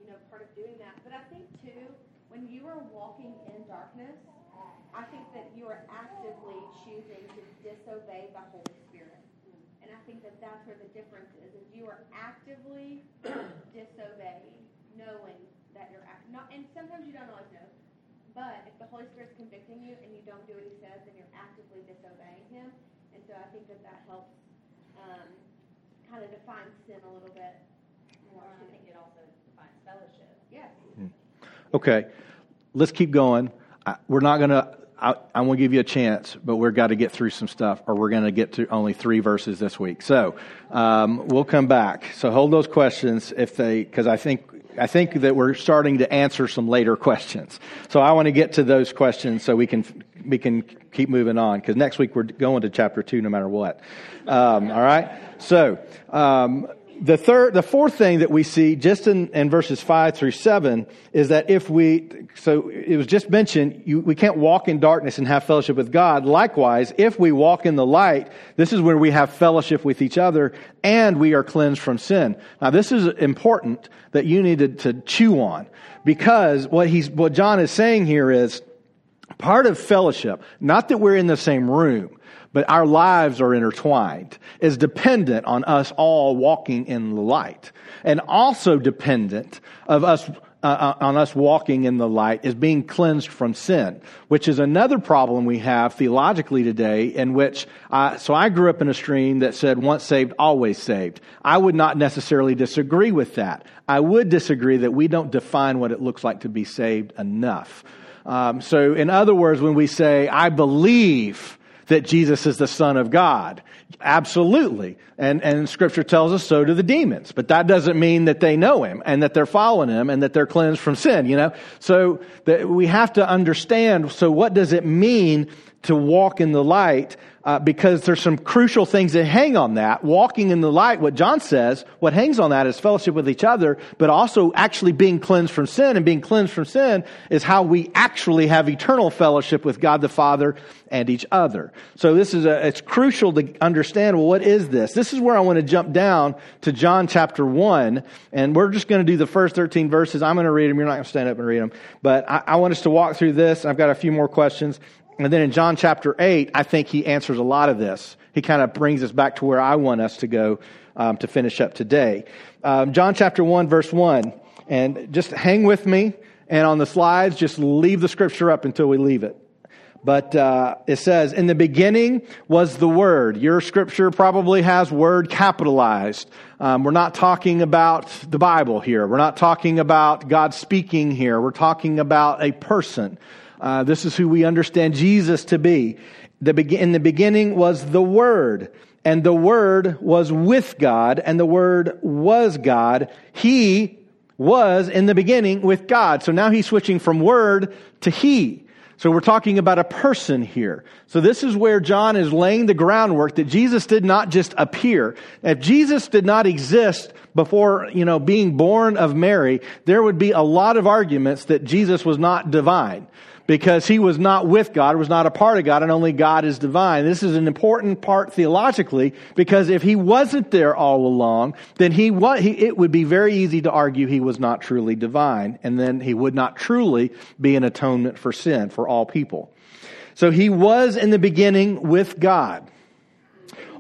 you know, part of doing that. But I think too, when you are walking in darkness, I think that you are actively choosing to disobey the Holy Spirit. And I think that that's where the difference is, is you are actively disobeying, knowing that you're act- not, and sometimes you don't always know. But if the Holy Spirit's convicting you and you don't do what He says, then you're actively disobeying Him. And so I think that that helps um, kind of define sin a little bit more. I think it also defines fellowship. Yes. Okay, let's keep going. I, we're not going to. I, I'm going to give you a chance, but we've got to get through some stuff, or we're going to get to only three verses this week. So um, we'll come back. So hold those questions if they, because I think I think that we're starting to answer some later questions. So I want to get to those questions so we can we can keep moving on because next week we're going to chapter two no matter what. Um, all right. So um, the third, the fourth thing that we see just in, in verses five through seven is that if we, so it was just mentioned, you, we can't walk in darkness and have fellowship with God. Likewise, if we walk in the light, this is where we have fellowship with each other and we are cleansed from sin. Now, this is important that you need to, to chew on because what he's, what John is saying here is part of fellowship, not that we're in the same room, but our lives are intertwined, is dependent on us all walking in the light. And also dependent of us, uh, on us walking in the light is being cleansed from sin, which is another problem we have theologically today in which, I, so I grew up in a stream that said once saved, always saved. I would not necessarily disagree with that. I would disagree that we don't define what it looks like to be saved enough. Um, so in other words, when we say, I believe, that Jesus is the Son of God. Absolutely. And, and scripture tells us so do the demons. But that doesn't mean that they know him and that they're following him and that they're cleansed from sin, you know? So that we have to understand, so what does it mean to walk in the light? Uh, because there's some crucial things that hang on that. Walking in the light, what John says, what hangs on that is fellowship with each other, but also actually being cleansed from sin. And being cleansed from sin is how we actually have eternal fellowship with God the Father and each other. So this is a, it's crucial to understand, well, what is this? This is where I want to jump down to John chapter 1, and we're just going to do the first 13 verses. I'm going to read them. You're not going to stand up and read them. But I, I want us to walk through this. I've got a few more questions. And then in John chapter 8, I think he answers a lot of this. He kind of brings us back to where I want us to go um, to finish up today. Um, John chapter 1, verse 1. And just hang with me. And on the slides, just leave the scripture up until we leave it. But uh, it says, in the beginning was the Word. Your scripture probably has Word capitalized. Um, we're not talking about the Bible here. We're not talking about God speaking here. We're talking about a person. Uh, this is who we understand Jesus to be. The be- in the beginning was the Word, and the Word was with God, and the Word was God. He was in the beginning with God. So now he's switching from Word to He. So we're talking about a person here. So this is where John is laying the groundwork that Jesus did not just appear. If Jesus did not exist before, you know, being born of Mary, there would be a lot of arguments that Jesus was not divine because he was not with God, was not a part of God, and only God is divine. This is an important part theologically because if he wasn't there all along, then he, he it would be very easy to argue he was not truly divine, and then he would not truly be an atonement for sin for all people. So he was in the beginning with God.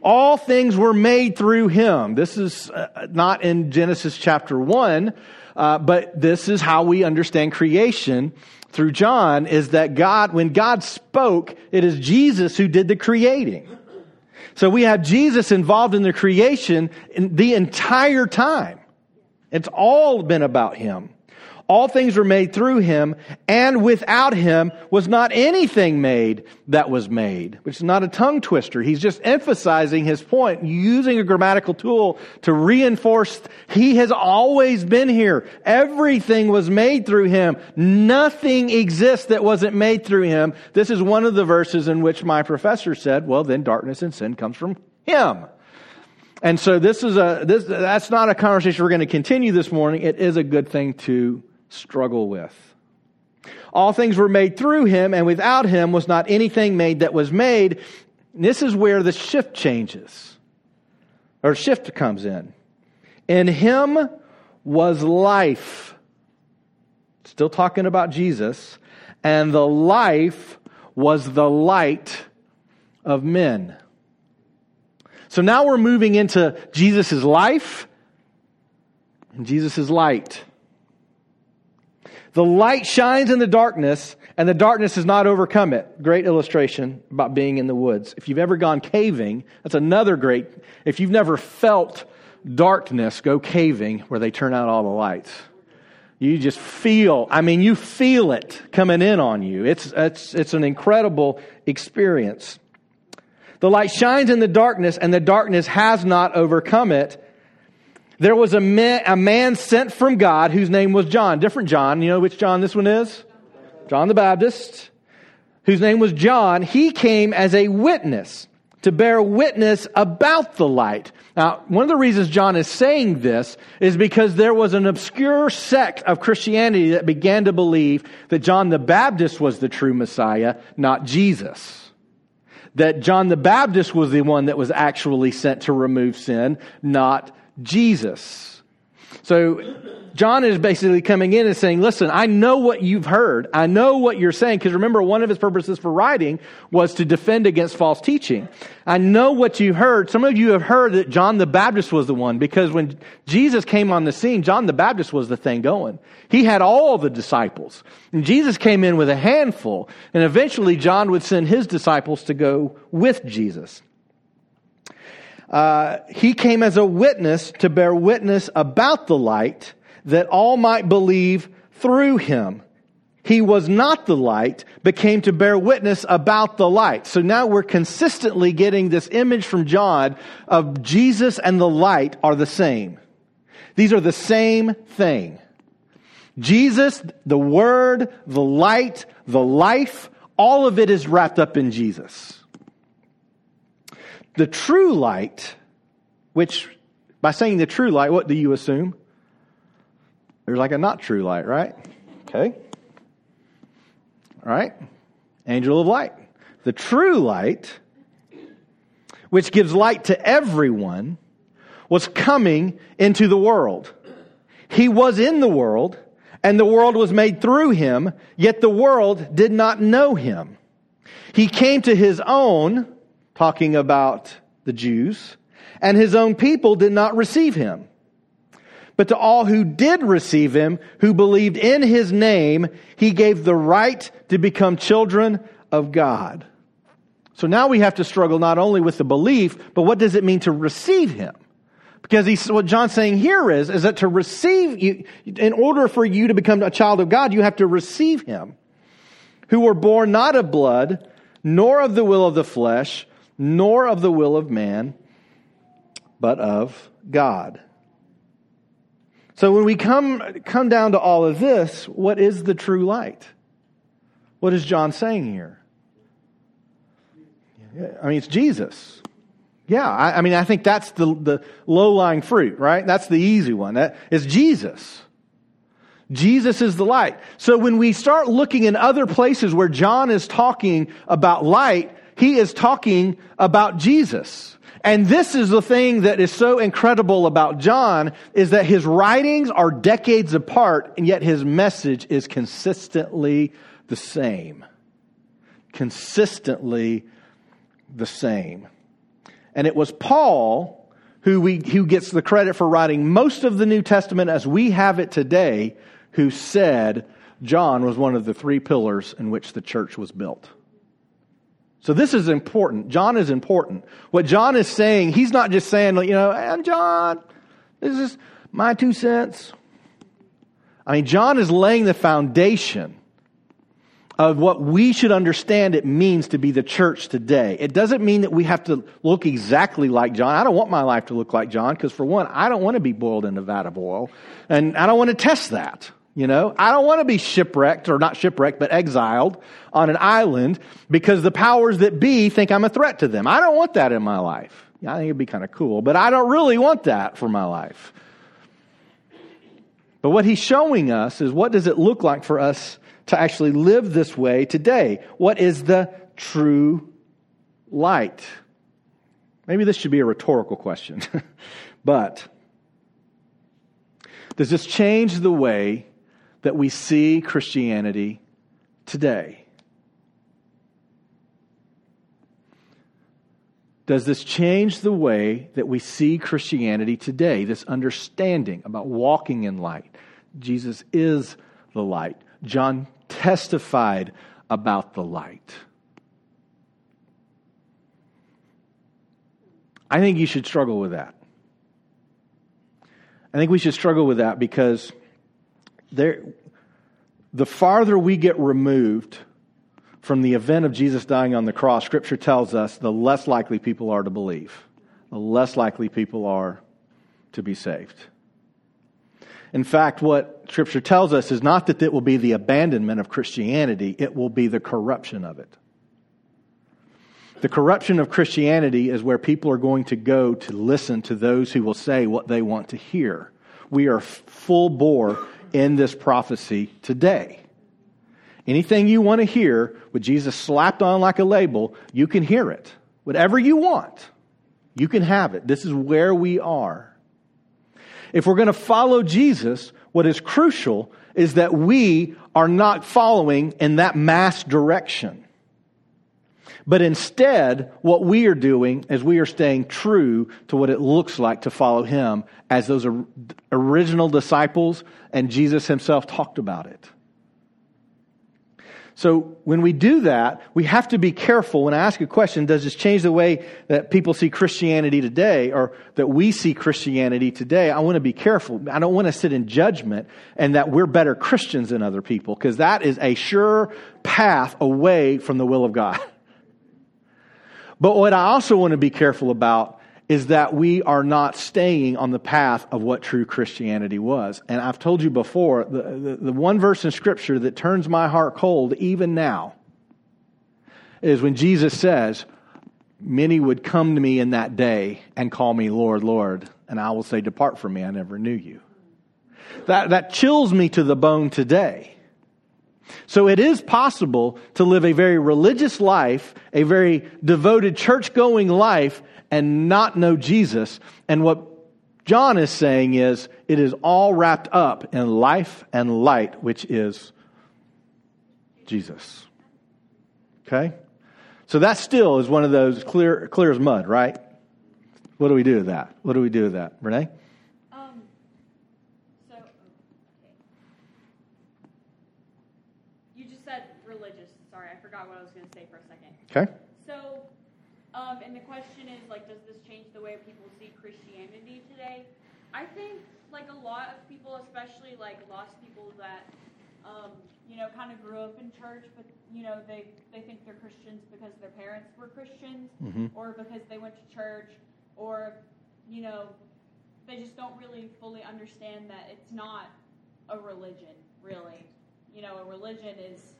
All things were made through him. This is uh, not in Genesis chapter 1, Uh, but this is how we understand creation through John is that God, when God spoke, it is Jesus who did the creating. So we have Jesus involved in the creation the entire time. It's all been about him. All things were made through him, and without him was not anything made that was made, which is not a tongue twister. He's just emphasizing his point, using a grammatical tool to reinforce he has always been here. Everything was made through him. Nothing exists that wasn't made through him. This is one of the verses in which my professor said, well, then darkness and sin comes from him. And so this is a, this, that's not a conversation we're going to continue this morning. It is a good thing to struggle with. All things were made through him, and without him was not anything made that was made. this is where the shift changes, or shift comes in. In him was life. Still talking about Jesus. And the life was the light of men. So now we're moving into Jesus' life and Jesus' light. The light shines in the darkness, and the darkness has not overcome it. Great illustration about being in the woods. If you've ever gone caving, that's another great. If you've never felt darkness, go caving where they turn out all the lights. You just feel, I mean, you feel it coming in on you. It's, it's, it's an incredible experience. The light shines in the darkness, and the darkness has not overcome it. There was a man, a man sent from God whose name was John. Different John. You know which John this one is? John the Baptist, whose name was John. He came as a witness to bear witness about the light. Now, one of the reasons John is saying this is because there was an obscure sect of Christianity that began to believe that John the Baptist was the true Messiah, not Jesus. That John the Baptist was the one that was actually sent to remove sin, not Jesus. So John is basically coming in and saying, listen, I know what you've heard. I know what you're saying. Because remember, one of his purposes for writing was to defend against false teaching. I know what you've heard. Some of you have heard that John the Baptist was the one because when Jesus came on the scene, John the Baptist was the thing going. He had all the disciples. And Jesus came in with a handful. And eventually John would send his disciples to go with Jesus. Uh, he came as a witness to bear witness about the light that all might believe through him. He was not the light, but came to bear witness about the light. So now we're consistently getting this image from John of Jesus and the light are the same. These are the same thing. Jesus, the Word, the light, the life, all of it is wrapped up in Jesus. The true light, which by saying the true light, what do you assume? There's like a not true light, right? Okay. All right. Angel of light. The true light, which gives light to everyone, was coming into the world. He was in the world, and the world was made through him, yet the world did not know him. He came to his own, talking about the Jews, and his own people did not receive him. But to all who did receive him, who believed in his name, he gave the right to become children of God. So now we have to struggle not only with the belief, but what does it mean to receive him? Because what John's saying here is, is that to receive you, in order for you to become a child of God, you have to receive him. Who were born not of blood, nor of the will of the flesh, nor of the will of man, but of God. So when we come, come down to all of this, what is the true light? What is John saying here? I mean, it's Jesus. Yeah, I, I mean, I think that's the, the low lying fruit, right? That's the easy one. That is Jesus. Jesus is the light. So when we start looking in other places where John is talking about light, he is talking about Jesus. And this is the thing that is so incredible about John is that his writings are decades apart and yet his message is consistently the same. Consistently the same. And it was Paul who, we, who gets the credit for writing most of the New Testament as we have it today, who said John was one of the three pillars in which the church was built. So this is important. John is important. What John is saying, he's not just saying, you know, and John, this is my two cents. I mean, John is laying the foundation of what we should understand it means to be the church today. It doesn't mean that we have to look exactly like John. I don't want my life to look like John because for one, I don't want to be boiled in a vat of oil and I don't want to test that. You know, I don't want to be shipwrecked or not shipwrecked, but exiled on an island because the powers that be think I'm a threat to them. I don't want that in my life. I think it'd be kind of cool, but I don't really want that for my life. But what he's showing us is what does it look like for us to actually live this way today? What is the true light? Maybe this should be a rhetorical question, but does this change the way that we see Christianity today? Does this change the way that we see Christianity today? This understanding about walking in light. Jesus is the light. John testified about the light. I think you should struggle with that. I think we should struggle with that because there, the farther we get removed from the event of Jesus dying on the cross, Scripture tells us the less likely people are to believe, the less likely people are to be saved. In fact, what Scripture tells us is not that it will be the abandonment of Christianity, it will be the corruption of it. The corruption of Christianity is where people are going to go to listen to those who will say what they want to hear. We are full bore in this prophecy today. Anything you want to hear with Jesus slapped on like a label, you can hear it. Whatever you want, you can have it. This is where we are. If we're going to follow Jesus, what is crucial is that we are not following in that mass direction. But instead, what we are doing is we are staying true to what it looks like to follow him as those original disciples and Jesus himself talked about it. So when we do that, we have to be careful. When I ask a question, does this change the way that people see Christianity today or that we see Christianity today? I want to be careful. I don't want to sit in judgment and that we're better Christians than other people because that is a sure path away from the will of God. But what I also want to be careful about is that we are not staying on the path of what true Christianity was. And I've told you before, the, the, the, one verse in Scripture that turns my heart cold even now is when Jesus says, Many would come to me in that day and call me Lord, Lord, and I will say, Depart from me, I never knew you. That, that chills me to the bone today. So it is possible to live a very religious life, a very devoted church going life, and not know Jesus. And what John is saying is it is all wrapped up in life and light, which is Jesus. Okay? So that still is one of those clear, clear as mud, right? What do we do with that? What do we do with that? Renee? Um, so, okay. You just said religious. Sorry, I forgot what I was going to say for a second. Okay. So, um, and the question is, like, does this change the way people see Christianity today? I think, like, a lot of people, especially, like, lost people that, um, you know, kind of grew up in church, but, you know, they, they think they're Christians because their parents were Christians, Mhm. or because they went to church, or, you know, they just don't really fully understand that it's not a religion, really. You know, a religion is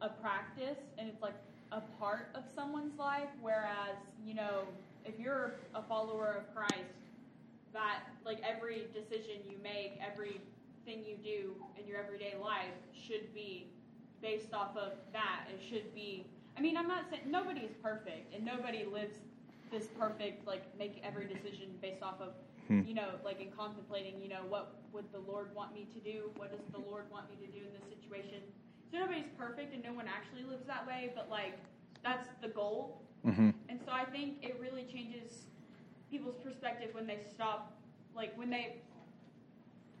a practice and it's like a part of someone's life, whereas, you know, if you're a follower of Christ, that like every decision you make, everything you do in your everyday life should be based off of that. It should be I mean, I'm not saying nobody is perfect and nobody lives this perfect like make every decision based off of Hmm. you know, like in contemplating, you know, what would the Lord want me to do? What does the Lord want me to do in this situation? Nobody's perfect and no one actually lives that way, but like that's the goal. Mm-hmm. And so I think it really changes people's perspective when they stop, like when they,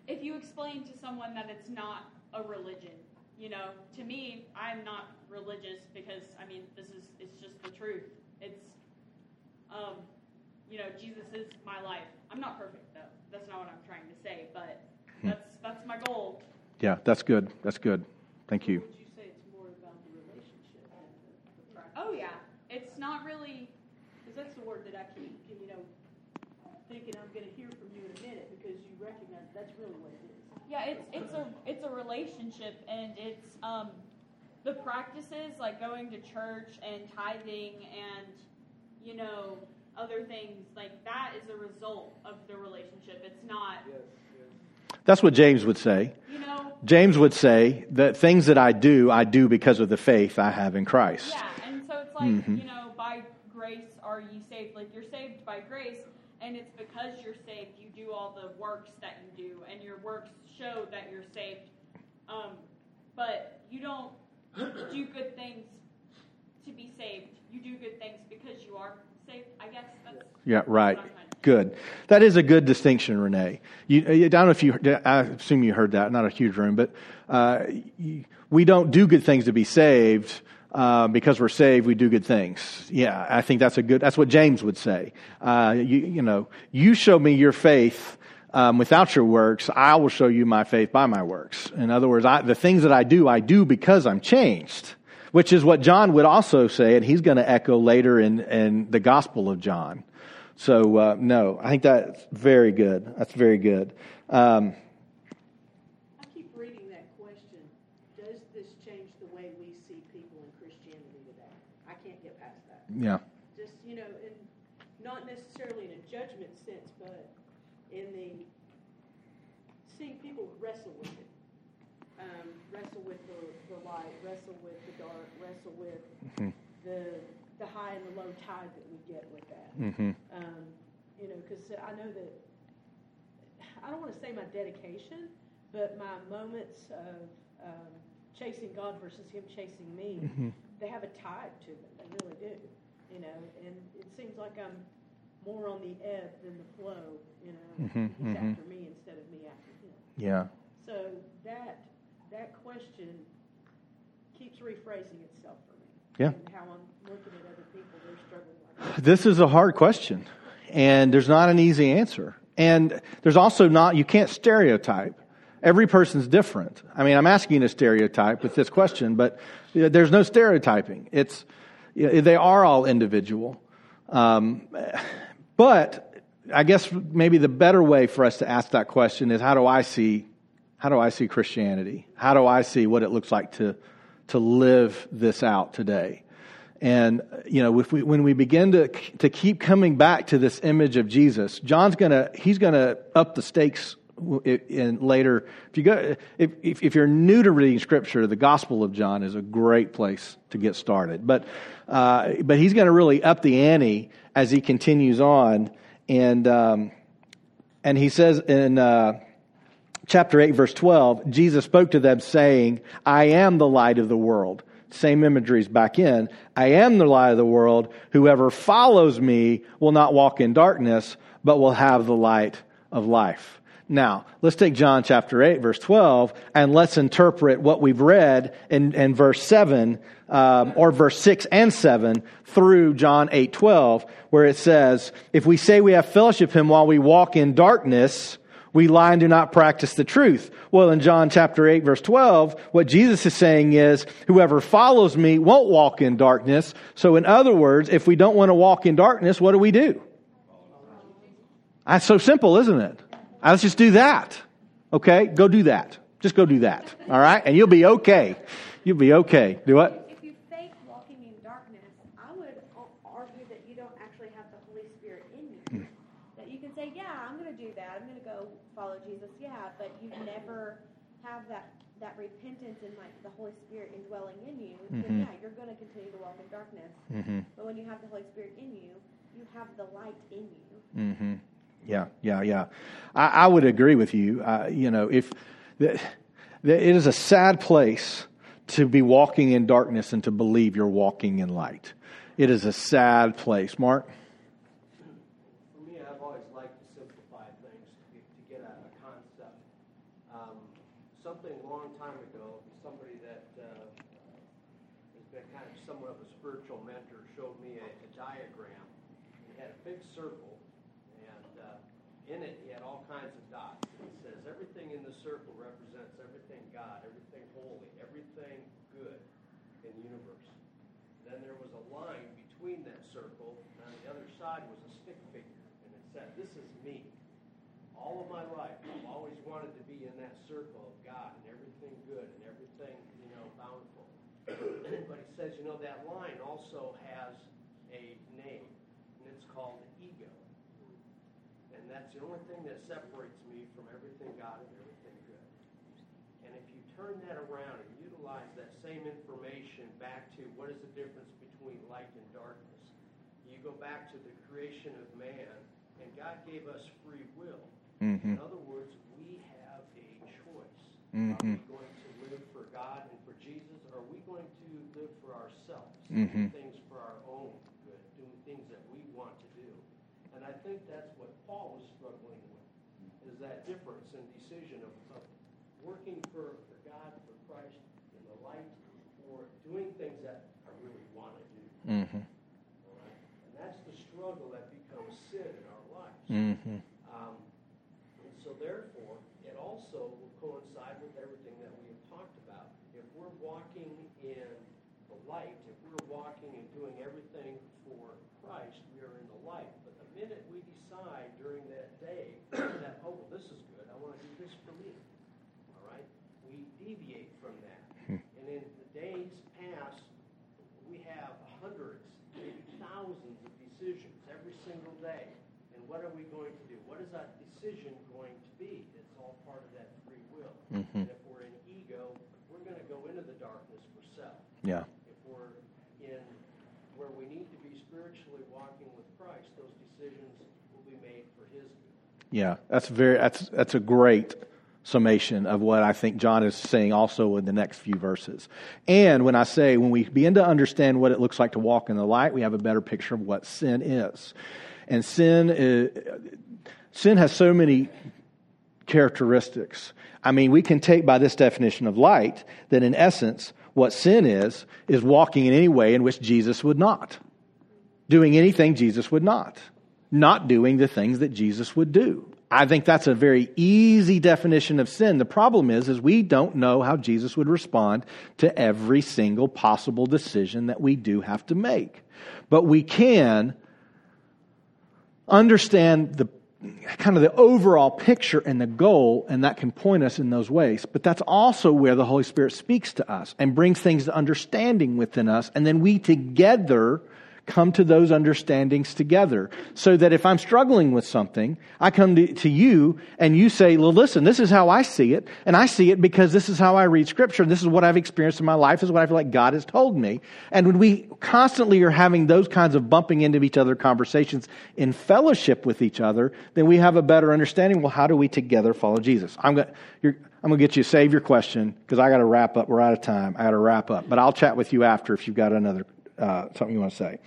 if you explain to someone that it's not a religion, you know, to me, I'm not religious because I mean, this is it's just the truth. It's, um, you know, Jesus is my life. I'm not perfect though. That's not what I'm trying to say, but that's that's my goal. Yeah, that's good. That's good. Thank you. You say it's more about the relationship the, the? Oh yeah, it's not really. Because that's the word that I keep, you know, thinking I'm going to hear from you in a minute because you recognize that's really what it is. Yeah, it's it's a it's a relationship, and it's um, the practices like going to church and tithing and you know other things like that is a result of the relationship. It's not That's what James would say. you know James would say that things that I do, I do because of the faith I have in Christ. yeah, and so it's like you know by grace are ye saved? Like you're saved by grace, and it's because you're saved you do all the works that you do, and your works show that you're saved. Um, but you don't do good things to be saved. You do good things because you are saved. I guess that's Yeah, right. Good. That is a good distinction, Renee. You, I don't know if you, I assume you heard that, not a huge room, but uh, we don't do good things to be saved. Uh, because we're saved, we do good things. Yeah, I think that's a good. That's what James would say. Uh, you, you know, you show me your faith um, without your works. I will show you my faith by my works. In other words, I, the things that I do, I do because I'm changed which is what John would also say, and he's going to echo later in, in the Gospel of John. So, uh, no, I think that's very good. That's very good. Um, I keep reading that question. Does this change the way we see people in Christianity today? I can't get past that. yeah. Just, you know, in, not necessarily in a judgment sense, but in the seeing people wrestle with it. Um, wrestle with the, the light, wrestle with the dark, wrestle with the the high and the low tide that we get with that. Hmm Um, you know, because I know that I don't want to say my dedication, but my moments of um, chasing God versus Him chasing me, they have a tide to them. They really do. You know, and it seems like I'm more on the ebb than the flow. You know, Mhm, He's mhm. after me instead of me after Him. Yeah. So that that question keeps rephrasing itself for me. Yeah. And how I'm looking at other people, they're struggling like that. This is a hard question, and there's not an easy answer. And there's also not, you can't stereotype. Every person's different. I mean, I'm asking to stereotype with this question, but there's no stereotyping. It's, they are all individual. Um, but I guess maybe the better way for us to ask that question is how do I see, how do I see Christianity? How do I see what it looks like to, to live this out today? And you know, if we, when we begin to to keep coming back to this image of Jesus, John's gonna he's gonna up the stakes in later. If you go, if, if if you're new to reading Scripture, the Gospel of John is a great place to get started. But uh, but he's going to really up the ante as he continues on, and um, and he says in. Uh, chapter 8, verse 12, Jesus spoke to them saying, I am the light of the world. Same imageries back in. I am the light of the world. Whoever follows me will not walk in darkness, but will have the light of life. Now, let's take John chapter 8, verse 12, and let's interpret what we've read in, in verse 7, um, or verse 6 and 7 through John 8, 12, where it says, If we say we have fellowship him while we walk in darkness, we lie and do not practice the truth. Well, in John chapter 8 verse 12, what Jesus is saying is, whoever follows me won't walk in darkness. So in other words, if we don't want to walk in darkness, what do we do? That's so simple, isn't it? Let's just do that. Okay? Go do that. Just go do that. All right? And you'll be okay. You'll be okay. Do what? If you fake walking in darkness, I would a- argue that you don't actually have the Holy Spirit in Hmm. you. That you can say, yeah, I'm going to do that. I'm going to go follow Jesus. Yeah, but you never have that that repentance and like the Holy Spirit indwelling in you. Then Mhm. yeah, you're going to continue to walk in darkness. Mm-hmm. But when you have the Holy Spirit in you, you have the light in you. Mm-hmm. Yeah, yeah, yeah. I, I would agree with you. Uh, you know, if the, the, it is a sad place to be walking in darkness and to believe you're walking in light. It is a sad place, Mark. For me, I I've always liked to simplify things to get, to get a, a concept. Um, something a long time ago, somebody that uh, has been kind of somewhat of a spiritual mentor showed me a, a diagram. He had a big circle, and uh, in it he had all kinds of dots. And he says everything in the circle represents everything God, everything holy, everything good in the universe. Then there was a line between that circle, and on the other side was a stick figure, and it said, "This is me." all of my life, I've always wanted to be in that circle of God and everything good and everything, you know, bountiful. but he says, you know, that line also has a name, and it's called ego. And that's the only thing that separates me from everything God and everything good. And if you turn that around and utilize that same information back to what is the difference between light and darkness, you go back to the creation of man, and God gave us free will. Mm-hmm. In other words, we have a choice. Mhm. Are we going to live for God and for Jesus, or are we going to live for Mhm. Things for our own good, doing things that we want to do. And I think that's what Paul was struggling with, is that difference in decision of, of working for, for God, for Christ, in the light, or doing things that I really want to do. Mm-hmm. Right? And that's the struggle that becomes sin in our lives. Mm-hmm. Um, and so therefore, it also will coincide with everything that we have talked about. If we're walking in the light, if we're walking and doing everything for Christ, we are in the light. But the minute we decide during that day that, oh, well, this is good, I want to do this for me, all right, we deviate from that. And in the days past, we have hundreds, maybe thousands of decisions every single day. And what are we going to do? What is that decision going to be? It's all part of that free will. Mhm. And if we're in ego, we're going to go into the darkness for self. Yeah. If we're in where we need to be spiritually walking with Christ, those decisions will be made for His good. Yeah, that's very that's that's a great summation of what I think John is saying also in the next few verses. And when I say when we begin to understand what it looks like to walk in the light, we have a better picture of what sin is. And sin is, sin has so many characteristics. I mean, we can take by this definition of light that in essence what sin is is walking in any way in which Jesus would not. Doing anything Jesus would not. Not doing the things that Jesus would do. I think that's a very easy definition of sin. The problem is is we don't know how Jesus would respond to every single possible decision that we do have to make. But we can understand the kind of the overall picture and the goal, and that can point us in those ways. But that's also where the Holy Spirit speaks to us and brings things to understanding within us, and then we together come to those understandings together. So that if I'm struggling with something, I come to, to you and you say, well, listen, this is how I see it. And I see it because this is how I read scripture. And this is what I've experienced in my life. This is what I feel like God has told me. And when we constantly are having those kinds of bumping into each other conversations in fellowship with each other, then we have a better understanding. Well, how do we together follow Jesus? I'm going to, I'm going to get you save your question because I got to wrap up. We're out of time. I got to wrap up, but I'll chat with you after if you've got another uh, something you want to say.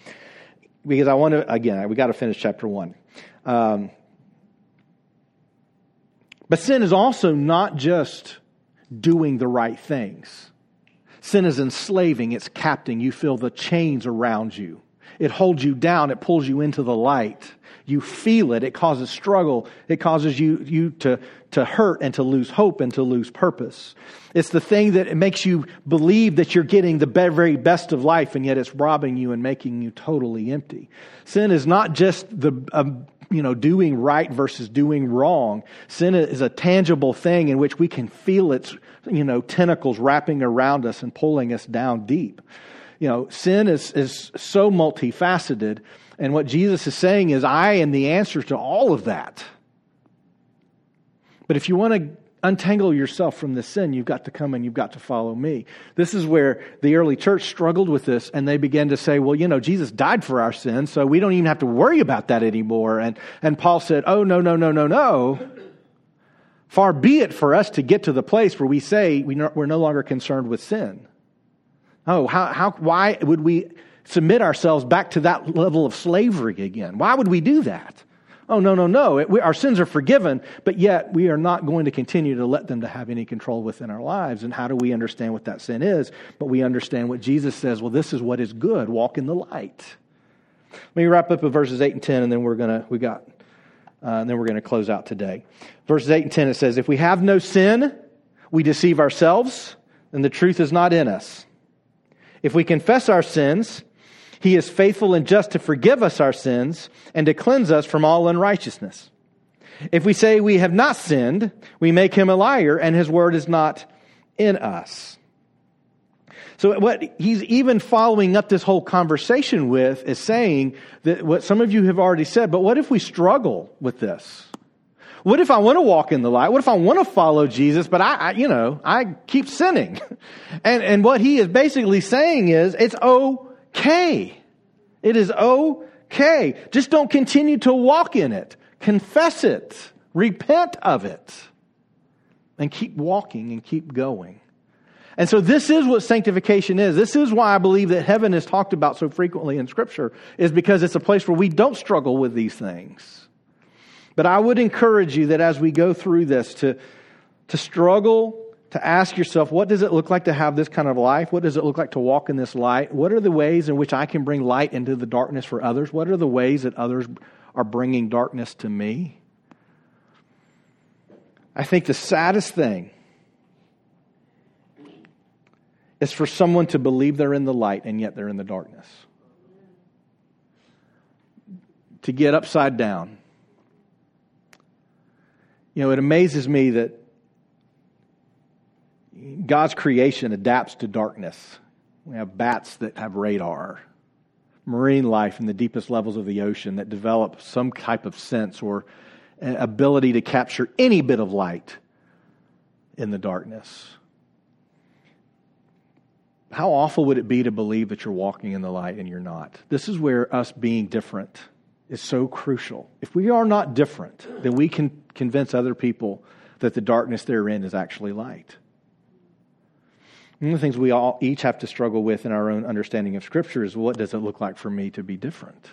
Because I want to, again, we got to finish chapter one. Um, but sin is also not just doing the right things. Sin is enslaving, it's capting. You feel the chains around you. It holds you down, it pulls you into the light. You feel it, it causes struggle, it causes you, you to, to hurt and to lose hope and to lose purpose. It's the thing that makes you believe that you're getting the very best of life, and yet it's robbing you and making you totally empty. Sin is not just the um, you know doing right versus doing wrong. Sin is a tangible thing in which we can feel its you know tentacles wrapping around us and pulling us down deep. You know, sin is is so multifaceted, and what Jesus is saying is, I am the answer to all of that. But if you want to untangle yourself from the sin, you've got to come and you've got to follow me. This is where the early church struggled with this and they began to say, well, you know, Jesus died for our sins, so we don't even have to worry about that anymore. And, and Paul said, oh, no, no, no, no, no. Far be it for us to get to the place where we say we we're no longer concerned with sin. Oh, how, how, why would we submit ourselves back to that level of slavery again? Why would we do that? Oh, no, no, no. It, we, our sins are forgiven, but yet we are not going to continue to let them to have any control within our lives. And how do we understand what that sin is? But we understand what Jesus says, well, this is what is good. Walk in the light. Let me wrap up with verses 8 and 10, and then we're going to, we got, uh, and then we're going to close out today. Verses 8 and 10, it says, If we have no sin, we deceive ourselves, and the truth is not in us. If we confess our sins, he is faithful and just to forgive us our sins and to cleanse us from all unrighteousness. If we say we have not sinned, we make him a liar and his word is not in us. So what he's even following up this whole conversation with is saying that what some of you have already said, but what if we struggle with this? What if I want to walk in the light? What if I want to follow Jesus, but I, I you know, I keep sinning? And, and what he is basically saying is, it's okay. It is okay. Just don't continue to walk in it. Confess it. Repent of it. And keep walking and keep going. And so this is what sanctification is. This is why I believe that heaven is talked about so frequently in scripture, is because it's a place where we don't struggle with these things. But I would encourage you that as we go through this to, to struggle, to ask yourself, what does it look like to have this kind of life? What does it look like to walk in this light? What are the ways in which I can bring light into the darkness for others? What are the ways that others are bringing darkness to me? I think the saddest thing is for someone to believe they're in the light and yet they're in the darkness. To get upside down you know, it amazes me that God's creation adapts to darkness. We have bats that have radar, marine life in the deepest levels of the ocean that develop some type of sense or ability to capture any bit of light in the darkness. How awful would it be to believe that you're walking in the light and you're not? This is where us being different is so crucial. If we are not different, then we can convince other people that the darkness they're in is actually light. One of the things we all each have to struggle with in our own understanding of Scripture is what does it look like for me to be different?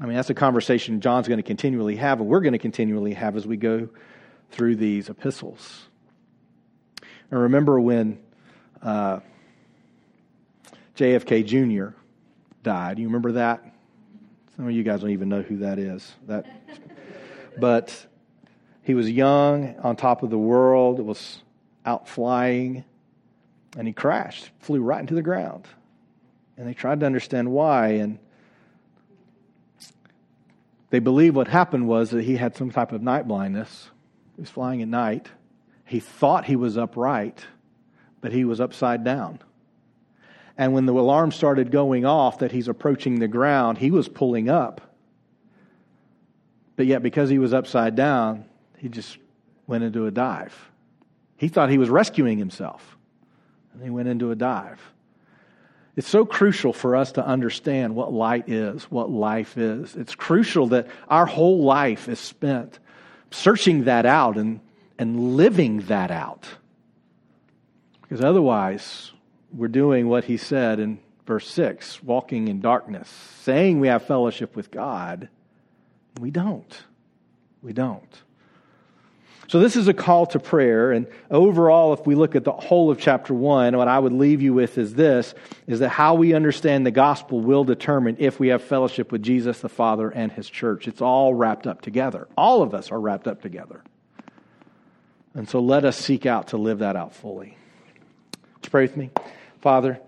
I mean, that's a conversation John's going to continually have, and we're going to continually have as we go through these epistles. And remember when uh, JFK Jr. died? You remember that? Some of you guys don't even know who that is. That, but he was young, on top of the world, It was out flying, and he crashed, flew right into the ground. And they tried to understand why, and they believe what happened was that he had some type of night blindness. He was flying at night. He thought he was upright, but he was upside down. And when the alarm started going off that he's approaching the ground, he was pulling up. But yet, because he was upside down, he just went into a dive. He thought he was rescuing himself, and he went into a dive. It's so crucial for us to understand what light is, what life is. It's crucial that our whole life is spent searching that out and, and living that out. Because otherwise, we're doing what he said in verse 6 walking in darkness, saying we have fellowship with God. We don't. We don't. So, this is a call to prayer. And overall, if we look at the whole of chapter 1, what I would leave you with is this is that how we understand the gospel will determine if we have fellowship with Jesus the Father and his church. It's all wrapped up together. All of us are wrapped up together. And so, let us seek out to live that out fully. Would you pray with me? Father,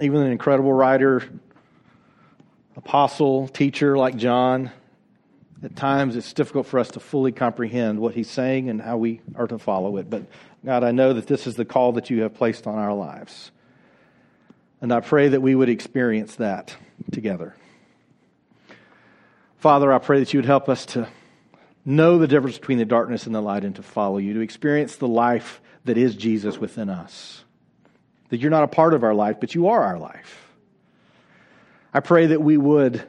even an incredible writer, apostle, teacher like John, at times it's difficult for us to fully comprehend what he's saying and how we are to follow it. But God, I know that this is the call that you have placed on our lives. And I pray that we would experience that together. Father, I pray that you would help us to know the difference between the darkness and the light and to follow you, to experience the life that is Jesus within us. That you're not a part of our life, but you are our life. I pray that we would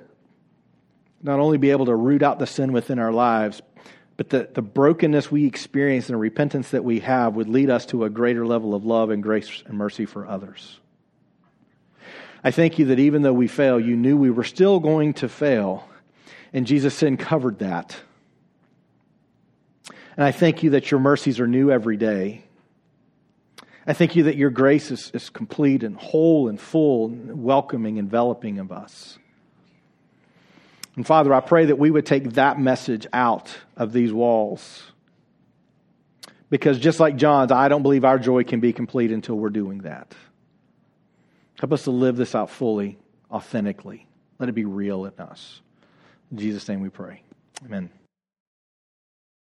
not only be able to root out the sin within our lives, but that the brokenness we experience and the repentance that we have would lead us to a greater level of love and grace and mercy for others. I thank you that even though we fail, you knew we were still going to fail. And Jesus' sin covered that. And I thank you that your mercies are new every day. I thank you that your grace is, is complete and whole and full, and welcoming, enveloping of us. And Father, I pray that we would take that message out of these walls. Because just like John's, I don't believe our joy can be complete until we're doing that. Help us to live this out fully, authentically. Let it be real in us. In Jesus' name we pray. Amen.